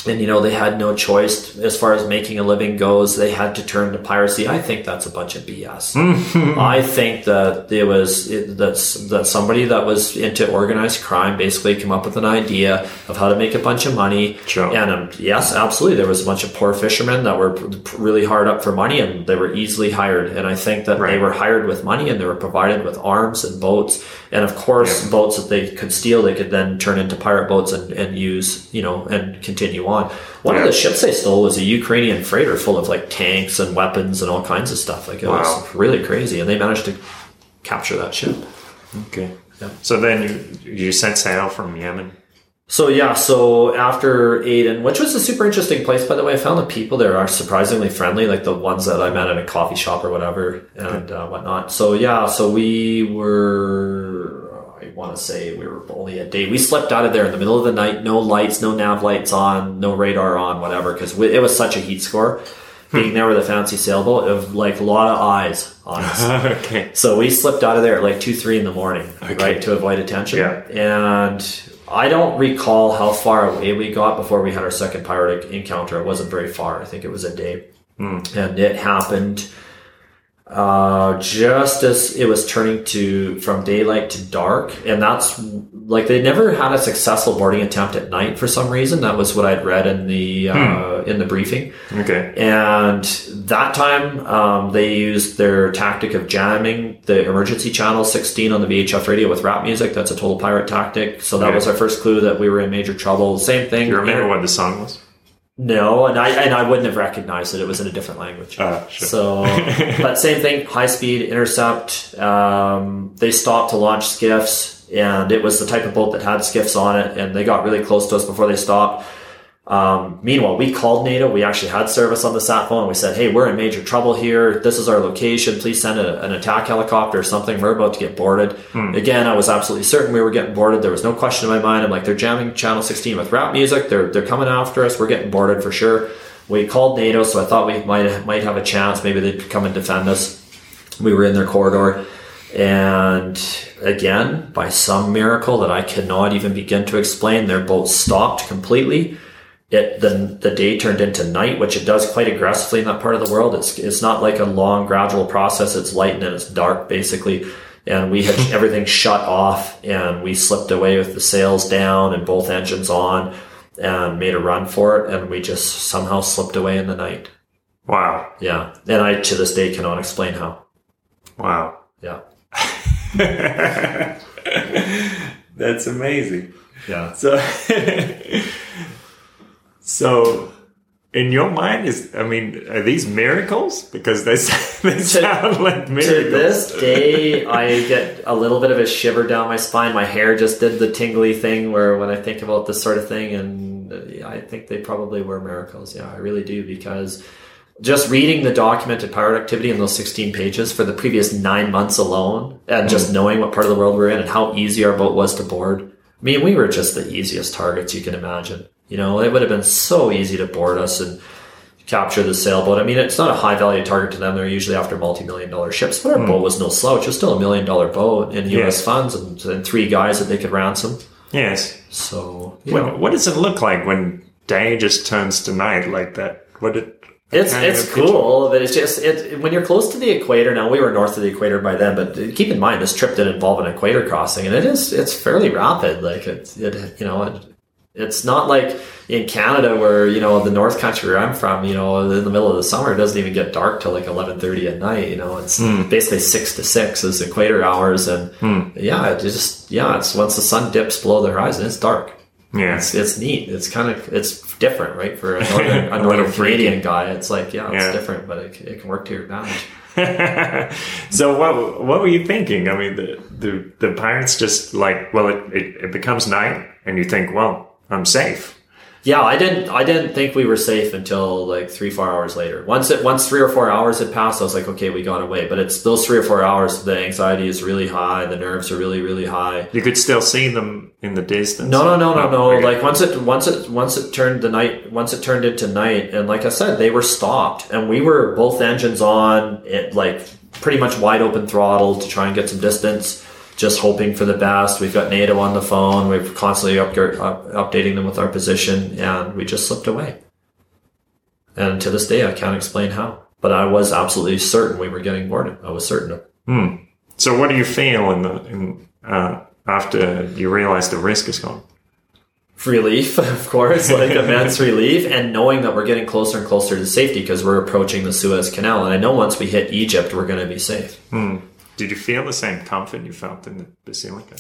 A: And you know they had no choice as far as making a living goes. They had to turn to piracy. I think that's a bunch of BS. I think that it was it, that's that somebody that was into organized crime basically came up with an idea of how to make a bunch of money.
B: Sure.
A: And um, yes, absolutely, there was a bunch of poor fishermen that were really hard up for money, and they were easily hired. And I think that they were hired with money, and they were provided with arms and boats, and of course,
B: Yeah.
A: boats that they could steal, they could then turn into pirate boats and, and use, you know, and continue on. One
B: Yeah.
A: of the ships they stole was a Ukrainian freighter full of like tanks and weapons and all kinds of stuff. Like it
B: Wow.
A: was really crazy, and they managed to capture that ship.
B: Okay.
A: Yeah.
B: So then you you set sail from Yemen.
A: So yeah, so after Aden, which was a super interesting place, by the way, I found the people there are surprisingly friendly, like the ones that I met at a coffee shop or whatever and uh, whatnot. So yeah, so we were, want to say we were only a day. We slept out of there in the middle of the night, no lights, no nav lights on, no radar on, whatever, because it was such a heat score. Hmm. Being there with a fancy sailboat, it was like a lot of eyes on us.
B: okay.
A: So we slipped out of there at like two, three in the morning,
B: Okay.
A: right, to avoid attention.
B: Yeah.
A: And I don't recall how far away we got before we had our second pirate encounter. It wasn't very far. I think it was a day, hmm. and it happened uh, just as it was turning to from daylight to dark, and that's like they never had a successful boarding attempt at night for some reason. That was what I'd read in the uh, in the briefing.
B: Okay.
A: And that time, um, they used their tactic of jamming the emergency channel 16 on the VHF radio with rap music. That's a total pirate tactic. So that
B: Okay.
A: was our first clue that we were in major trouble. Same thing.
B: You remember what the song was?
A: No, and I and I wouldn't have recognized it. It was in a different language.
B: Ah, sure.
A: So, but same thing. High speed intercept. Um, they stopped to launch skiffs, and it was the type of boat that had skiffs on it, and they got really close to us before they stopped. Um, meanwhile, we called NATO. We actually had service on the sat phone. We said, "Hey, we're in major trouble here. This is our location. Please send a, an attack helicopter or something. We're about to get boarded." Again, I was absolutely certain we were getting boarded. There was no question in my mind. I'm like, "They're jamming channel 16 with rap music. They're they're coming after us. We're getting boarded for sure." We called NATO, so I thought we might might have a chance. Maybe they'd come and defend us. We were in their corridor. And again, by some miracle that I cannot even begin to explain, their boat stopped completely. It the the day turned into night, which it does quite aggressively in that part of the world. It's it's not like a long gradual process. It's light and then it's dark basically. And we had everything shut off, and we slipped away with the sails down and both engines on, and made a run for it. And we just somehow slipped away in the night.
B: Wow.
A: Yeah, and I to this day cannot explain how.
B: Wow.
A: Yeah,
B: That's amazing.
A: yeah.
B: So, so in your mind, is I mean, are these miracles? Because they they sound like miracles.
A: To this day, I get a little bit of a shiver down my spine. My hair just did the tingly thing where when I think about this sort of thing, and uh, I think they probably were miracles. Yeah, I really do because just reading the documented pirate activity in those 16 pages for the previous nine months alone, and just knowing what part of the world we're in and how easy our boat was to board. I mean, we were just the easiest targets you can imagine. You know, it would have been so easy to board us and capture the sailboat. I mean, it's not a high value target to them. They're usually after multi million dollar ships, but our hmm. boat was no slouch. It was still a million dollar boat in U.S.
B: Yeah.
A: funds and, and three guys that they could ransom.
B: yes.
A: So,
B: What, does it look like when day just turns to night like that? What it?
A: it's it's cool, but it's just it when you're close to the equator. Now we were north of the equator by then, but keep in mind this trip did involve an equator crossing, and it is it's fairly rapid. Like it, it you know. It, it's not like in Canada where you know the North Country where I'm from. You know, in the middle of the summer, it doesn't even get dark till like 11:30 at night. You know, it's hmm. basically six to six is equator hours, and hmm. yeah, it just yeah, it's once the sun dips below the horizon, it's dark.
B: Yeah.
A: It's it's neat. It's kind of it's different, right? For a northern, a northern
B: little freaky.
A: Guy, it's like yeah, it's
B: Yeah.
A: different, but it, it can work to your advantage.
B: so what what were you thinking? I mean, the the, the pirates just like well, it, it, it becomes night, and you think, well, I'm safe.
A: Yeah, I didn't. I didn't think we were safe until like three, four hours later. Once it, once three or four hours had passed, I was like, okay, we got away. But it's those three or four hours. The anxiety is really high. The nerves are really, really high.
B: You could still see them in the distance.
A: No, no, no, no,
B: Oh,
A: no. Like once it, once it, once it turned the night, once it turned into night, and like I said, they were stopped, and we were both engines on, it like pretty much wide open throttle to try and get some distance. Just hoping for the best. We've got NATO on the phone. We're constantly up, up, updating them with our position, and we just slipped away. And to this day, I can't explain how. But I was absolutely certain we were getting boarded. I was certain of.
B: So what do you feel in the in uh, after you realize the risk is gone?
A: relief, of course, like immense relief, and knowing that we're getting closer and closer to safety because we're approaching the Suez Canal. And I know once we hit Egypt, we're going to be safe.
B: Did you feel the same comfort you felt in the Basilica?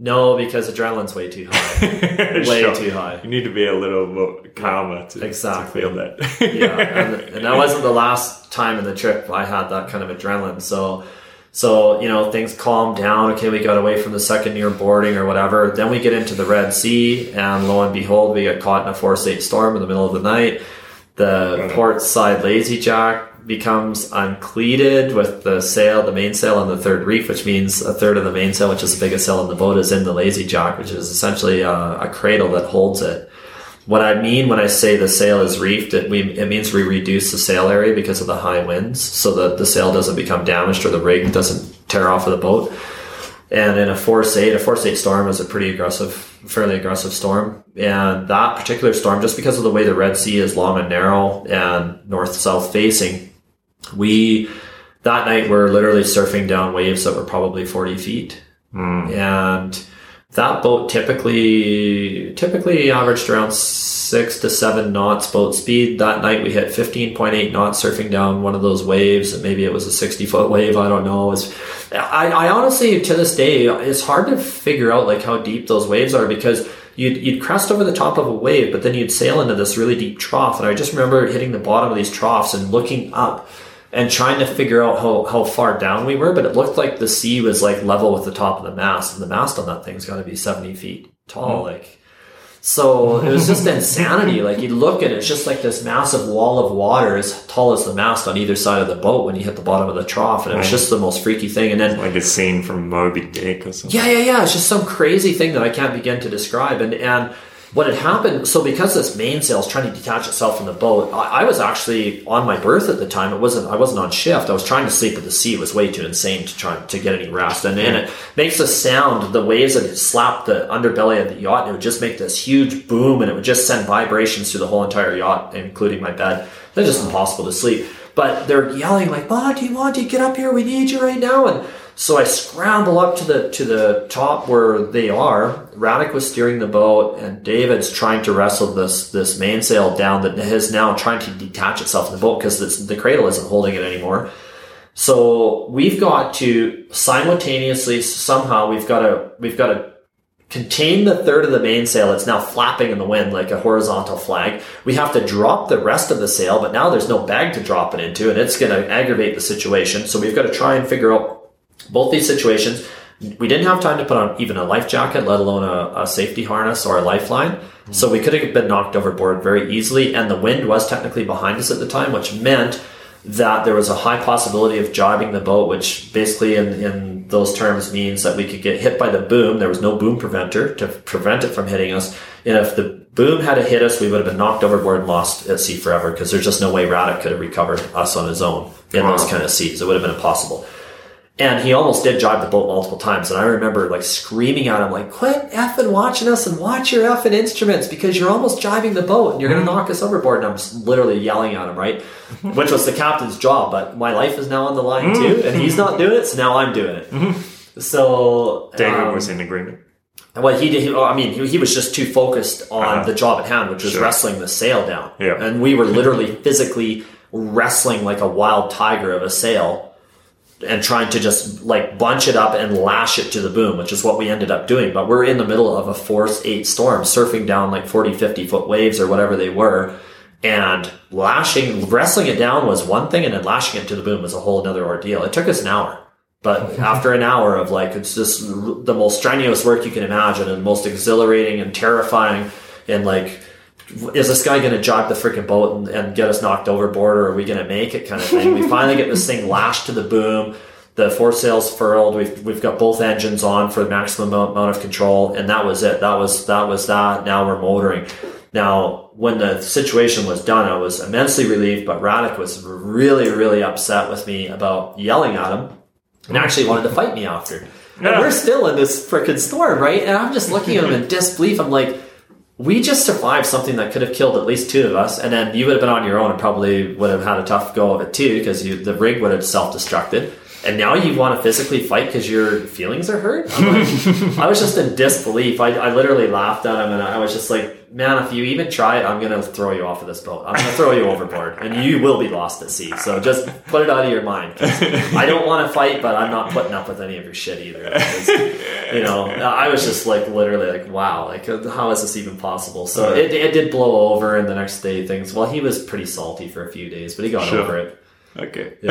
A: No, because adrenaline's way too high. way
B: Sure.
A: too high.
B: You need to be a little more calmer to,
A: Exactly.
B: to feel that.
A: yeah, and, and that wasn't the last time in the trip I had that kind of adrenaline. So, so you know, things calmed down. Okay, we got away from the second year boarding or whatever. Then we get into the Red Sea, and lo and behold, we get caught in a force eight storm in the middle of the night. The port side lazy jack becomes uncleated with the sail, the mainsail on the third reef, which means a third of the mainsail, which is the biggest sail in the boat, is in the lazy jack, which is essentially a, a cradle that holds it. What I mean when I say the sail is reefed, it, we, it means we reduce the sail area because of the high winds, so that the sail doesn't become damaged or the rig doesn't tear off of the boat. And in a force eight, a force eight storm is a pretty aggressive, fairly aggressive storm. And that particular storm, just because of the way the Red Sea is long and narrow and north south facing, we that night we're literally surfing down waves that were probably 40 feet. Hmm. And that boat typically typically averaged around six to seven knots boat speed. That night we hit 15.8 knots surfing down one of those waves. and Maybe it was a 60 foot wave. I don't know. It's, I, I honestly, to this day, it's hard to figure out like how deep those waves are because you'd, you'd crest over the top of a wave, but then you'd sail into this really deep trough. And I just remember hitting the bottom of these troughs and looking up and trying to figure out how, how far down we were, but it looked like the sea was like level with the top of the mast, and the mast on that thing's got to be 70 feet tall. Hmm. Like, so it was just insanity. Like you look at it, it's just like this massive wall of water as tall as the mast on either side of the boat when you hit the bottom of the trough, and it was hmm. just the most freaky thing. And then
B: like a scene from Moby Dick or something.
A: yeah, yeah, yeah. It's just some crazy thing that I can't begin to describe. And and what had happened, so because this mainsail is trying to detach itself from the boat, I, I was actually on my berth at the time. It wasn't I wasn't on shift. I was trying to sleep but the sea. It was way too insane to try to get any rest. And, then it makes a sound, the waves that slap the underbelly of the yacht, and it would just make this huge boom and it would just send vibrations through the whole entire yacht, including my bed. It's just impossible to sleep. But they're yelling like, Monty, Monty, get up here, we need you right now. And so I scramble up to the to the top where they are. Radek was steering the boat, and David's trying to wrestle this this mainsail down that is now trying to detach itself from the boat because the cradle isn't holding it anymore. So we've got to simultaneously somehow we've got to we've got to contain the third of the mainsail. It's now flapping in the wind like a horizontal flag. We have to drop the rest of the sail, but now there's no bag to drop it into, and it's going to aggravate the situation. So we've got to try and figure out both these situations. We didn't have time to put on even a life jacket, let alone a, a safety harness or a lifeline. So we could have been knocked overboard very easily, and the wind was technically behind us at the time, which meant that there was a high possibility of jibing the boat, which basically in, in those terms means that we could get hit by the boom. There was no boom preventer to prevent it from hitting us. And if the boom had hit us, we would have been knocked overboard and lost at sea forever because there's just no way Radek could have recovered us on his own in those kind of seas. It would have been impossible. And he almost did jibe the boat multiple times. And I remember like screaming at him, like, quit effing watching us and watch your effing instruments because you're almost jibing the boat and you're going to knock us overboard. And I'm just literally yelling at him, right? Which was the captain's job. But my life is now on the line too. And he's not doing it. So now I'm doing it. So.
B: David
A: um,
B: was in agreement.
A: well, he did. He, I mean, he, he was just too focused on
B: Uh-huh.
A: the job at hand, which was
B: Sure.
A: wrestling the sail down.
B: Yeah.
A: And we were literally physically wrestling like a wild tiger of a sail and trying to just like bunch it up and lash it to the boom, which is what we ended up doing. But we're in the middle of a force eight storm, surfing down like 40, 50 foot waves or whatever they were. And lashing, wrestling it down was one thing, and then lashing it to the boom was a whole other ordeal. It took us an hour. But after an hour of like, it's just the most strenuous work you can imagine and most exhilarating and terrifying and like, is this guy going to jibe the freaking boat and, and get us knocked overboard or are we going to make it kind of thing? we finally get this thing lashed to the boom. The foresail's furled. We've, we've got both engines on for the maximum amount amount of control. And that was it. That was, that was that. Now we're motoring. Now, when the situation was done, I was immensely relieved, but Radek was really, really upset with me about yelling at him and actually wanted to fight me after. And we're still in this freaking storm, right? And I'm just looking at him in disbelief. I'm like, we just survived something that could have killed at least two of us, and then you would have been on your own and probably would have had a tough go of it too, because the rig would have self-destructed. And now you want to physically fight because your feelings are hurt. Like, I was just in disbelief. I, I literally laughed at him, and I was just like, "Man, if you even try it, I'm gonna throw you off of this boat. I'm gonna throw you overboard, and you will be lost at sea. So just put it out of your mind. I don't want to fight, but I'm not putting up with any of your shit either. You know, I was just like literally like, wow, like how is this even possible? So uh. it, it did blow over, and the next day things. Well, he was pretty salty for a few days, but he got
B: Sure.
A: over it.
B: Okay.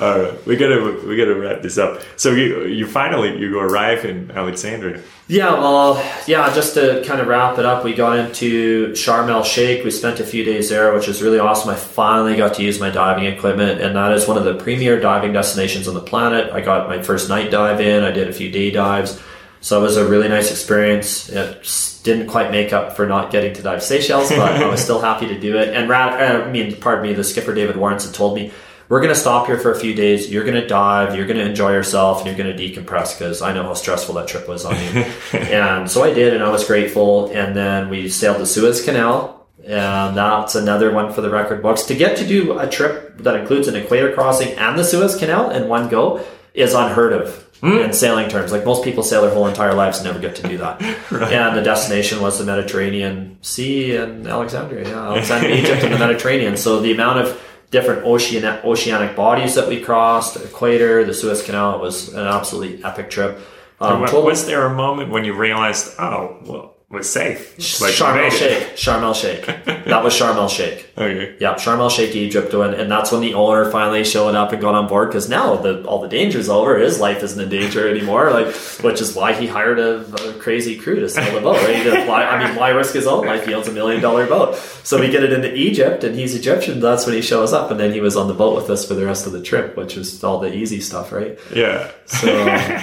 B: All right, we gotta we gotta wrap this up. So you you finally you arrive in Alexandria.
A: Yeah, well, yeah, just to kind of wrap it up, we got into Sharm el Sheikh. We spent a few days there, which was really awesome. I finally got to use my diving equipment, and that is one of the premier diving destinations on the planet. I got my first night dive in, I did a few day dives. So it was a really nice experience. It didn't quite make up for not getting to dive Seychelles, but I was still happy to do it. And Rat, uh, I mean, pardon me, the skipper David Warrens had told me, we're going to stop here for a few days. You're going to dive. You're going to enjoy yourself, and you're going to decompress because I know how stressful that trip was on you. and so I did, and I was grateful. And then we sailed the Suez Canal, and that's another one for the record books. To get to do a trip that includes an equator crossing and the Suez Canal in one go is unheard of. In sailing terms, like most people sail their whole entire lives and never get to do that. And the destination was the Mediterranean Sea and Alexandria, yeah, Alexandria, Egypt, and the Mediterranean. So the amount of different ocean oceanic bodies that we crossed, the equator, the Suez Canal, it was an absolutely epic trip. Um,
B: was there a moment when you realized, oh, well, we're safe? Like,
A: Sharm el. Sheikh. Sharm el Sheikh. That was Sharm el Sheikh.
B: Okay.
A: Yeah, Sharm el Sheikh, Egypt, and, and that's when the owner finally showed up and got on board because now the all the danger's over. His life isn't in danger anymore. Like, which is why he hired a, a crazy crew to sail the boat. Right? Why, I mean, why risk his own life? He owns a million dollar boat, so we get it into Egypt, and he's Egyptian. That's when he shows up, and then he was on the boat with us for the rest of the trip, which was all the easy stuff, right?
B: Yeah.
A: So,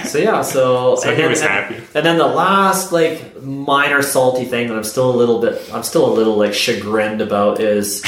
A: so yeah, so,
B: So he was happy.
A: And then the last like minor salty thing that I'm still a little bit, I'm still a little like chagrined about is,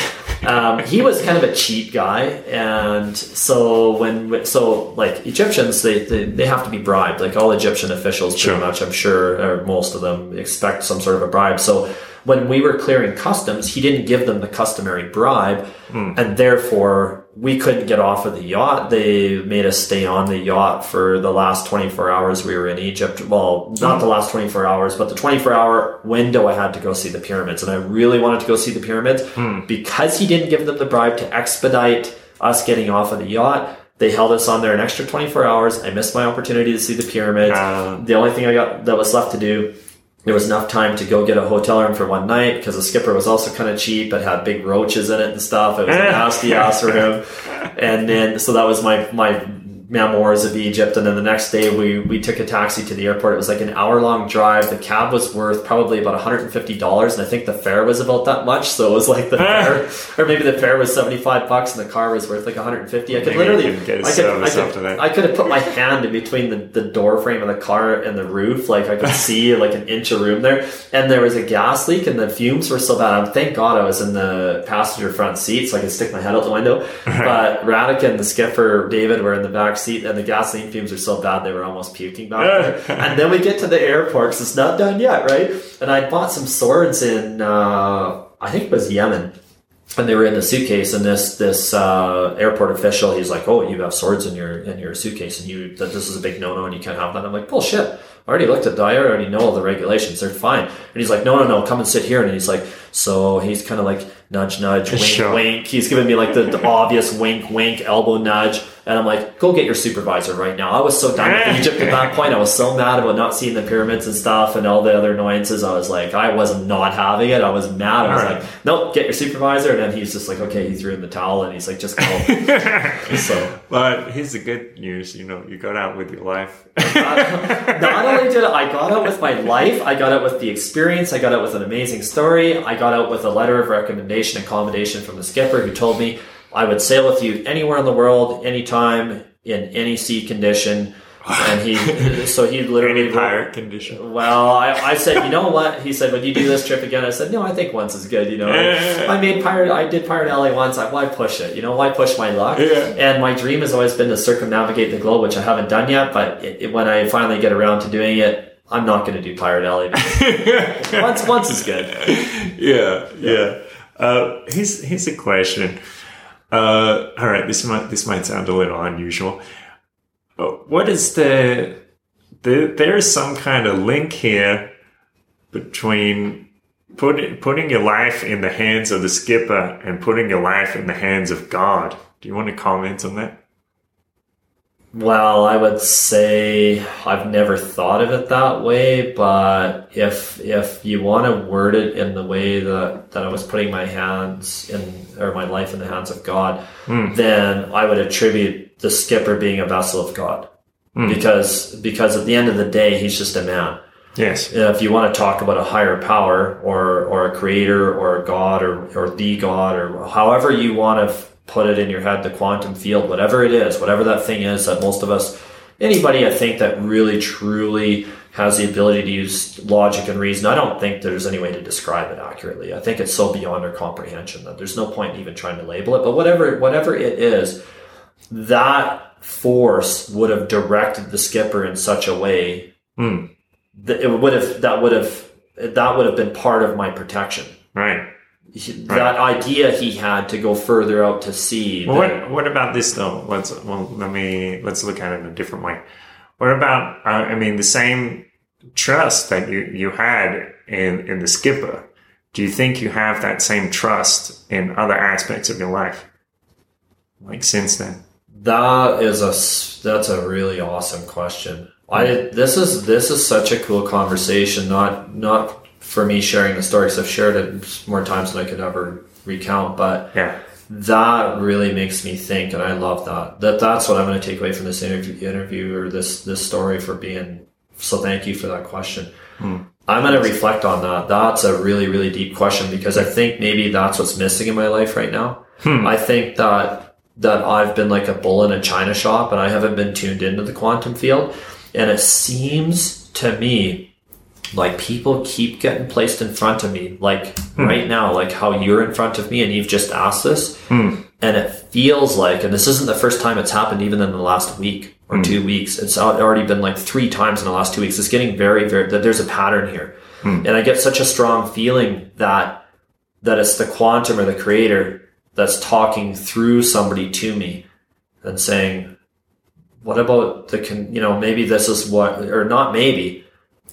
A: um, he was kind of a cheap guy, and so when so like Egyptians, they, they they have to be bribed. Like all Egyptian officials,
B: Sure.
A: pretty much, I'm sure, or most of them expect some sort of a bribe. So. When we were clearing customs, he didn't give them the customary bribe, hmm. and therefore we couldn't get off of the yacht. They made us stay on the yacht for the last 24 hours we were in Egypt. Well, not the last 24 hours, but the 24 hour window I had to go see the pyramids. And I really wanted to go see the pyramids hmm. because he didn't give them the bribe to expedite us getting off of the yacht. They held us on there an extra 24 hours. I missed my opportunity to see the pyramids. The only thing I got that was left to do there was enough time to go get a hotel room for one night because the skipper was also kind of cheap. It had big roaches in it and stuff. It was a nasty ass room. And then, so that was my, my memoirs of Egypt. And then the next day we, we took a taxi to the airport. It was like an hour long drive. The cab was worth probably about $150. And I think the fare was about that much. So it was like the fare, or maybe the fare was 75 bucks and the car was worth like 150. I could
B: Maybe
A: literally,
B: get
A: could, I could. I could have put my hand in between the, the door frame of the car and the roof. Like I could see like an inch of room there. And there was a gas leak and the fumes were so bad. Um, Thank God I was in the passenger front seat so I could stick my head out the window. But Radek and the skipper, David, were in the back seat and the gasoline fumes were so bad they were almost puking back there. And then we get to the airport 'cause it's not done yet, right? And I bought some swords in, uh, I think it was Yemen. And they were in the suitcase and this this uh, airport official he's like oh you have swords in your in your suitcase and you that this is a big no-no and you can't have that. I'm like bullshit. I already looked at the i already know all the regulations. They're fine. And he's like no no no come and sit here. And he's like so he's kind of like nudge nudge wink
B: Sure.
A: wink. He's giving me like the, the obvious wink wink elbow nudge and i'm like go get your supervisor right now. I was so done with egypt at that point. I was so mad about not seeing the pyramids and stuff and all the other annoyances. I was like i was not having it. I was mad. I was
B: Alright.
A: like nope, get your supervisor. And then he's just like, okay, he threw in the towel and he's like, just go. so.
B: But here's the good news, you know, you got out with your life.
A: not only did I got out with my life, I got out with the experience, I got out with an amazing story, I got out with a letter of recommendation and commendation from the skipper who told me I would sail with you anywhere in the world, anytime, in any sea condition. And he, so he literally
B: Any pirate condition.
A: Well, I, I said, you know what? He said, would you do this trip again? I said, no, I think once is good. You know, I, I made pirate, I did pirate alley once. I, why push it? You know, why push my luck?
B: Yeah.
A: And my dream has always been to circumnavigate the globe, which I haven't done yet. But it, it- when I finally get around to doing it, I'm not going to do pirate alley. once, once is good.
B: yeah, yeah. Uh, here's here's a question. Uh, all right, this might this might sound a little unusual. What is the, the there is some kind of link here between putting putting your life in the hands of the skipper and putting your life in the hands of God. Do you want to comment on that?
A: Well, I would say I've never thought of it that way, but if if you want to word it in the way that, that I was putting my hands in or my life in the hands of God, hmm. then I would attribute the skipper being a vessel of God. Hmm. Because because at the end of the day he's just a man.
B: Yes.
A: Uh, if you want to talk about a higher power or or a creator or a god or or the god or however you want to f- put it in your head, the quantum field, whatever it is, whatever that thing is that most of us, anybody I think that really truly has the ability to use logic and reason, I don't think there's any way to describe it accurately. I think it's so beyond our comprehension that there's no point in even trying to label it. But whatever whatever it is, that force would have directed the skipper in such a way
B: Hmm.
A: that it would have that would have that would have been part of my protection.
B: Right.
A: He- That idea he had to go further out to sea.
B: Well, what what about this though? Let's well let me let's look at it in a different way. What about uh, I mean the same trust that you you had in in the skipper? Do you think you have that same trust in other aspects of your life? Like since then?
A: That is a, that's a really awesome question. I this is this is such a cool conversation. Not not for me sharing the story because I've shared it more times than I could ever recount. But
B: Yeah.
A: That really makes me think, and I love that. That that's what I'm going to take away from this interview interview or this this story for being. So thank you for that question. Hmm. I'm going to reflect on that. That's a really really deep question because I think maybe that's what's missing in my life right now. Hmm. I think that that I've been like a bull in a china shop and I haven't been tuned into the quantum field. And it seems to me like people keep getting placed in front of me, like hmm. right now, like how you're in front of me and you've just asked this. Hmm. And it feels like, and this isn't the first time it's happened, even in the last week or hmm. two weeks. It's already been like three times in the last two weeks. It's getting very, very, that there's a pattern here. And I get such a strong feeling that that it's the quantum or the creator that's talking through somebody to me and saying, what about the, con- you know, maybe this is what, or not maybe.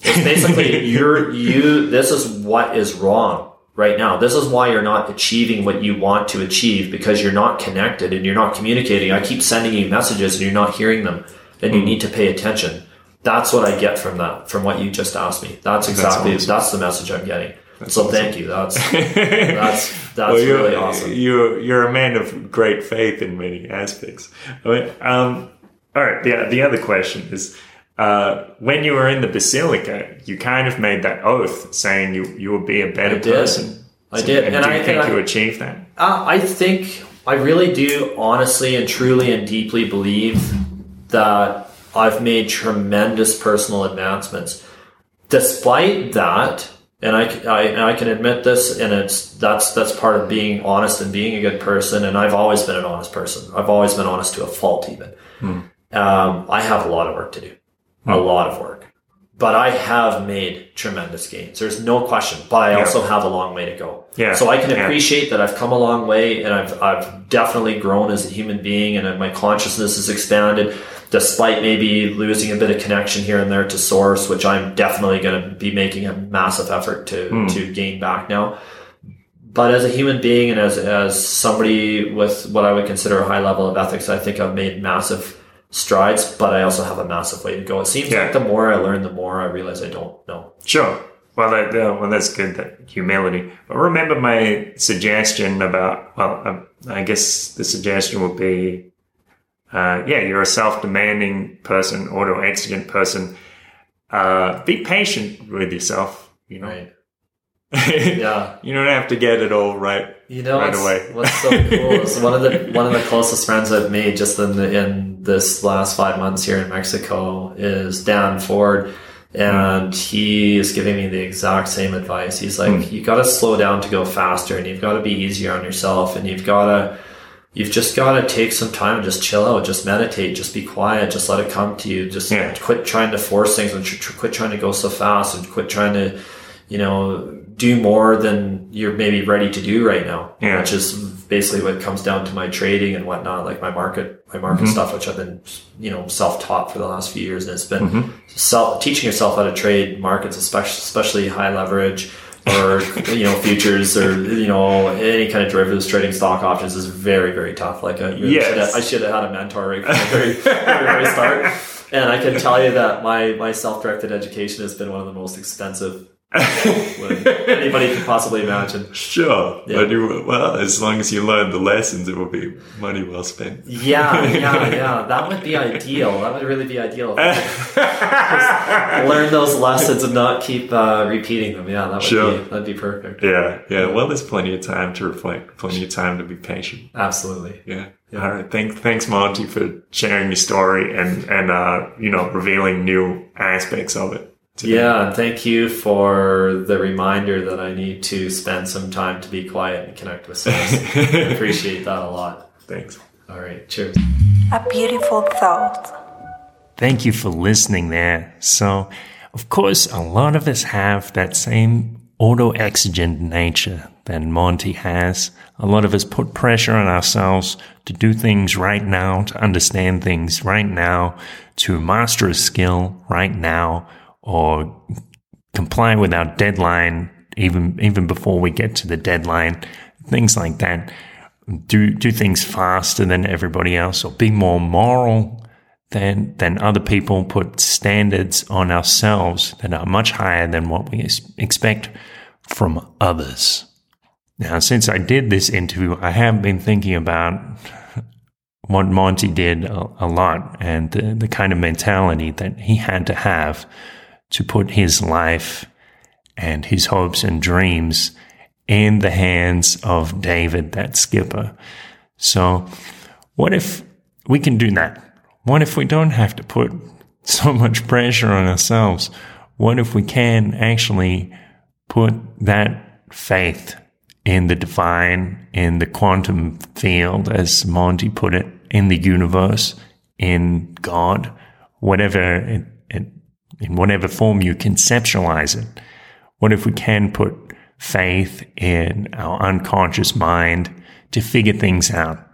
A: It's basically you're, you, this is what is wrong right now. This is why you're not achieving what you want to achieve because you're not connected and you're not communicating. I keep sending you messages and you're not hearing them and you need to pay attention. That's what I get from that, from what you just asked me. That's exactly, that's,
B: awesome.
A: the message I'm getting. so thank you. That's, that's, that's
B: Well, you're,
A: really awesome.
B: You're you're a man of great faith in many aspects. I mean, um, all right. The the other question is, uh, when you were in the basilica, you kind of made that oath saying you you would be a better
A: I
B: person.
A: I did.
B: And,
A: And
B: do you think
A: and
B: you
A: I-
B: achieved that?
A: Uh, I think I really do honestly and truly and deeply believe that I've made tremendous personal advancements. Despite that, and I, I, and I can admit this, and it's that's that's part of being honest and being a good person. And I've always been an honest person. I've always been honest to a fault, even. Um, I have a lot of work to do, a lot of work, but I have made tremendous gains. There's no question. But I
B: Yeah.
A: also have a long way to go.
B: Yeah.
A: So I can
B: Yeah.
A: appreciate that I've come a long way, and I've I've definitely grown as a human being, and my consciousness has expanded, despite maybe losing a bit of connection here and there to source, which I'm definitely going to be making a massive effort to hmm. to gain back now. But as a human being and as as somebody with what I would consider a high level of ethics, I think I've made massive strides, but I also have a massive way to go. It seems
B: Yeah.
A: like the more I learn, the more I realize I don't know.
B: Sure. Well, that, uh, well, that's good. That humility. But remember my suggestion about. Well, um, I guess the suggestion would be, uh, yeah, you're a self-demanding person, auto-exigent person. Uh, be patient with yourself. You know,
A: Right. Yeah.
B: you don't have to get it all right.
A: You know
B: Right
A: what's,
B: away.
A: what's so cool is one of the one of the closest friends I've made just in the, in this last five months here in Mexico is Dan Ford, and he is giving me the exact same advice. He's like, hmm. you got to slow down to go faster, and you've got to be easier on yourself, and you've got to you've just got to take some time and just chill out, just meditate, just be quiet, just let it come to you. Just
B: Yeah.
A: quit trying to force things and tr- tr- quit trying to go so fast and quit trying to you know, do more than you're maybe ready to do right now.
B: Yeah.
A: Which is basically what comes down to my trading and whatnot, like my market, my market
B: Mm-hmm.
A: stuff, which I've been, you know, self-taught for the last few years. And it's been
B: Mm-hmm.
A: self teaching yourself how to trade markets, especially, especially high leverage or, you know, futures or, you know, any kind of derivatives trading stock options is very, very tough. Like I,
B: Yes.
A: should have, I should have had a mentor right from the very, very, very start. And I can tell you that my, my self-directed education has been one of the most expensive anybody could possibly imagine.
B: Sure.
A: Yeah.
B: But you, well, as long as you learn the lessons, it will be money well spent.
A: Yeah, yeah, yeah. That would be ideal. That would really be ideal. Learn those lessons and not keep uh, repeating them. Yeah, that would
B: Sure.
A: be that'd be perfect.
B: Yeah, yeah. Well, there's plenty of time to reflect, plenty of time to be patient.
A: Absolutely.
B: Yeah. All right. Thanks, thanks, Monty, for sharing your story and and uh, you know revealing new aspects of it. Today.
A: Yeah, and thank you for the reminder that I need to spend some time to be quiet and connect with source. I appreciate that a lot.
B: Thanks.
A: All right, cheers.
C: A beautiful thought.
B: Thank you for listening there. So, of course, a lot of us have that same auto exigent nature that Monty has. A lot of us put pressure on ourselves to do things right now, to understand things right now, to master a skill right now, or comply with our deadline even even before we get to the deadline. Things like that. Do do things faster than everybody else, or be more moral than than other people. Put standards on ourselves that are much higher than what we expect from others. Now, since I did this interview, I have been thinking about what Monty did a, a lot and the, the kind of mentality that he had to have to put his life and his hopes and dreams in the hands of David, that skipper. So, what if we can do that? What if we don't have to put so much pressure on ourselves? What if we can actually put that faith in the divine, in the quantum field, as Monty put it, in the universe, in God, whatever, it, in whatever form you conceptualize it? What if we can put faith in our unconscious mind to figure things out?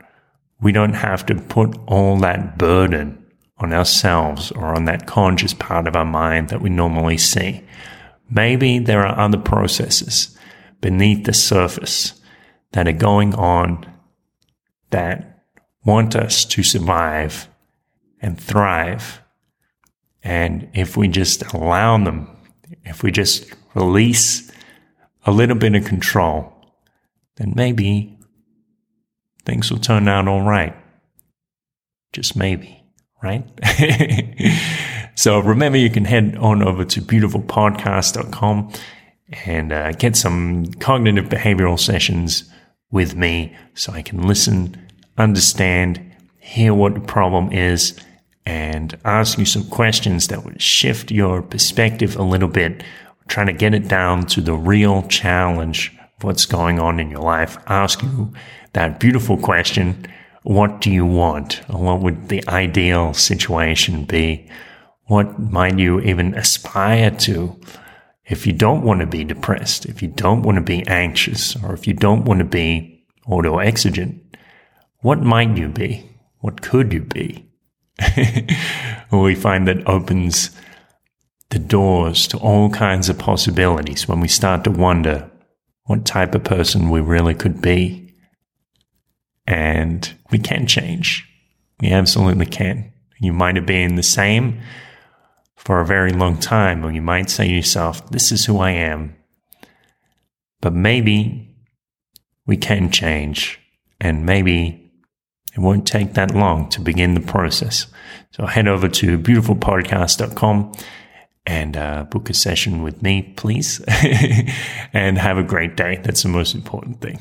B: We don't have to put all that burden on ourselves or on that conscious part of our mind that we normally see. Maybe there are other processes beneath the surface that are going on that want us to survive and thrive. And if we just allow them, if we just release a little bit of control, then maybe things will turn out all right. Just maybe, right? so remember, you can head on over to beautifulpodcast.com and uh, get some cognitive behavioral sessions with me so I can listen, understand, hear what the problem is, and ask you some questions that would shift your perspective a little bit, trying to get it down to the real challenge of what's going on in your life. Ask you that beautiful question what do you want? What would the ideal situation be? What might you even aspire to? If you don't want to be depressed, if you don't want to be anxious, or if you don't want to be auto exigent, what might you be? What could you be? we find that opens the doors to all kinds of possibilities when we start to wonder what type of person we really could be. And we can change. We absolutely can. You might have been the same for a very long time, or you might say to yourself, This is who I am. But maybe we can change, and maybe it won't take that long to begin the process. So head over to beautifulpodcast.com and uh, book a session with me, please. and have a great day. That's the most important thing.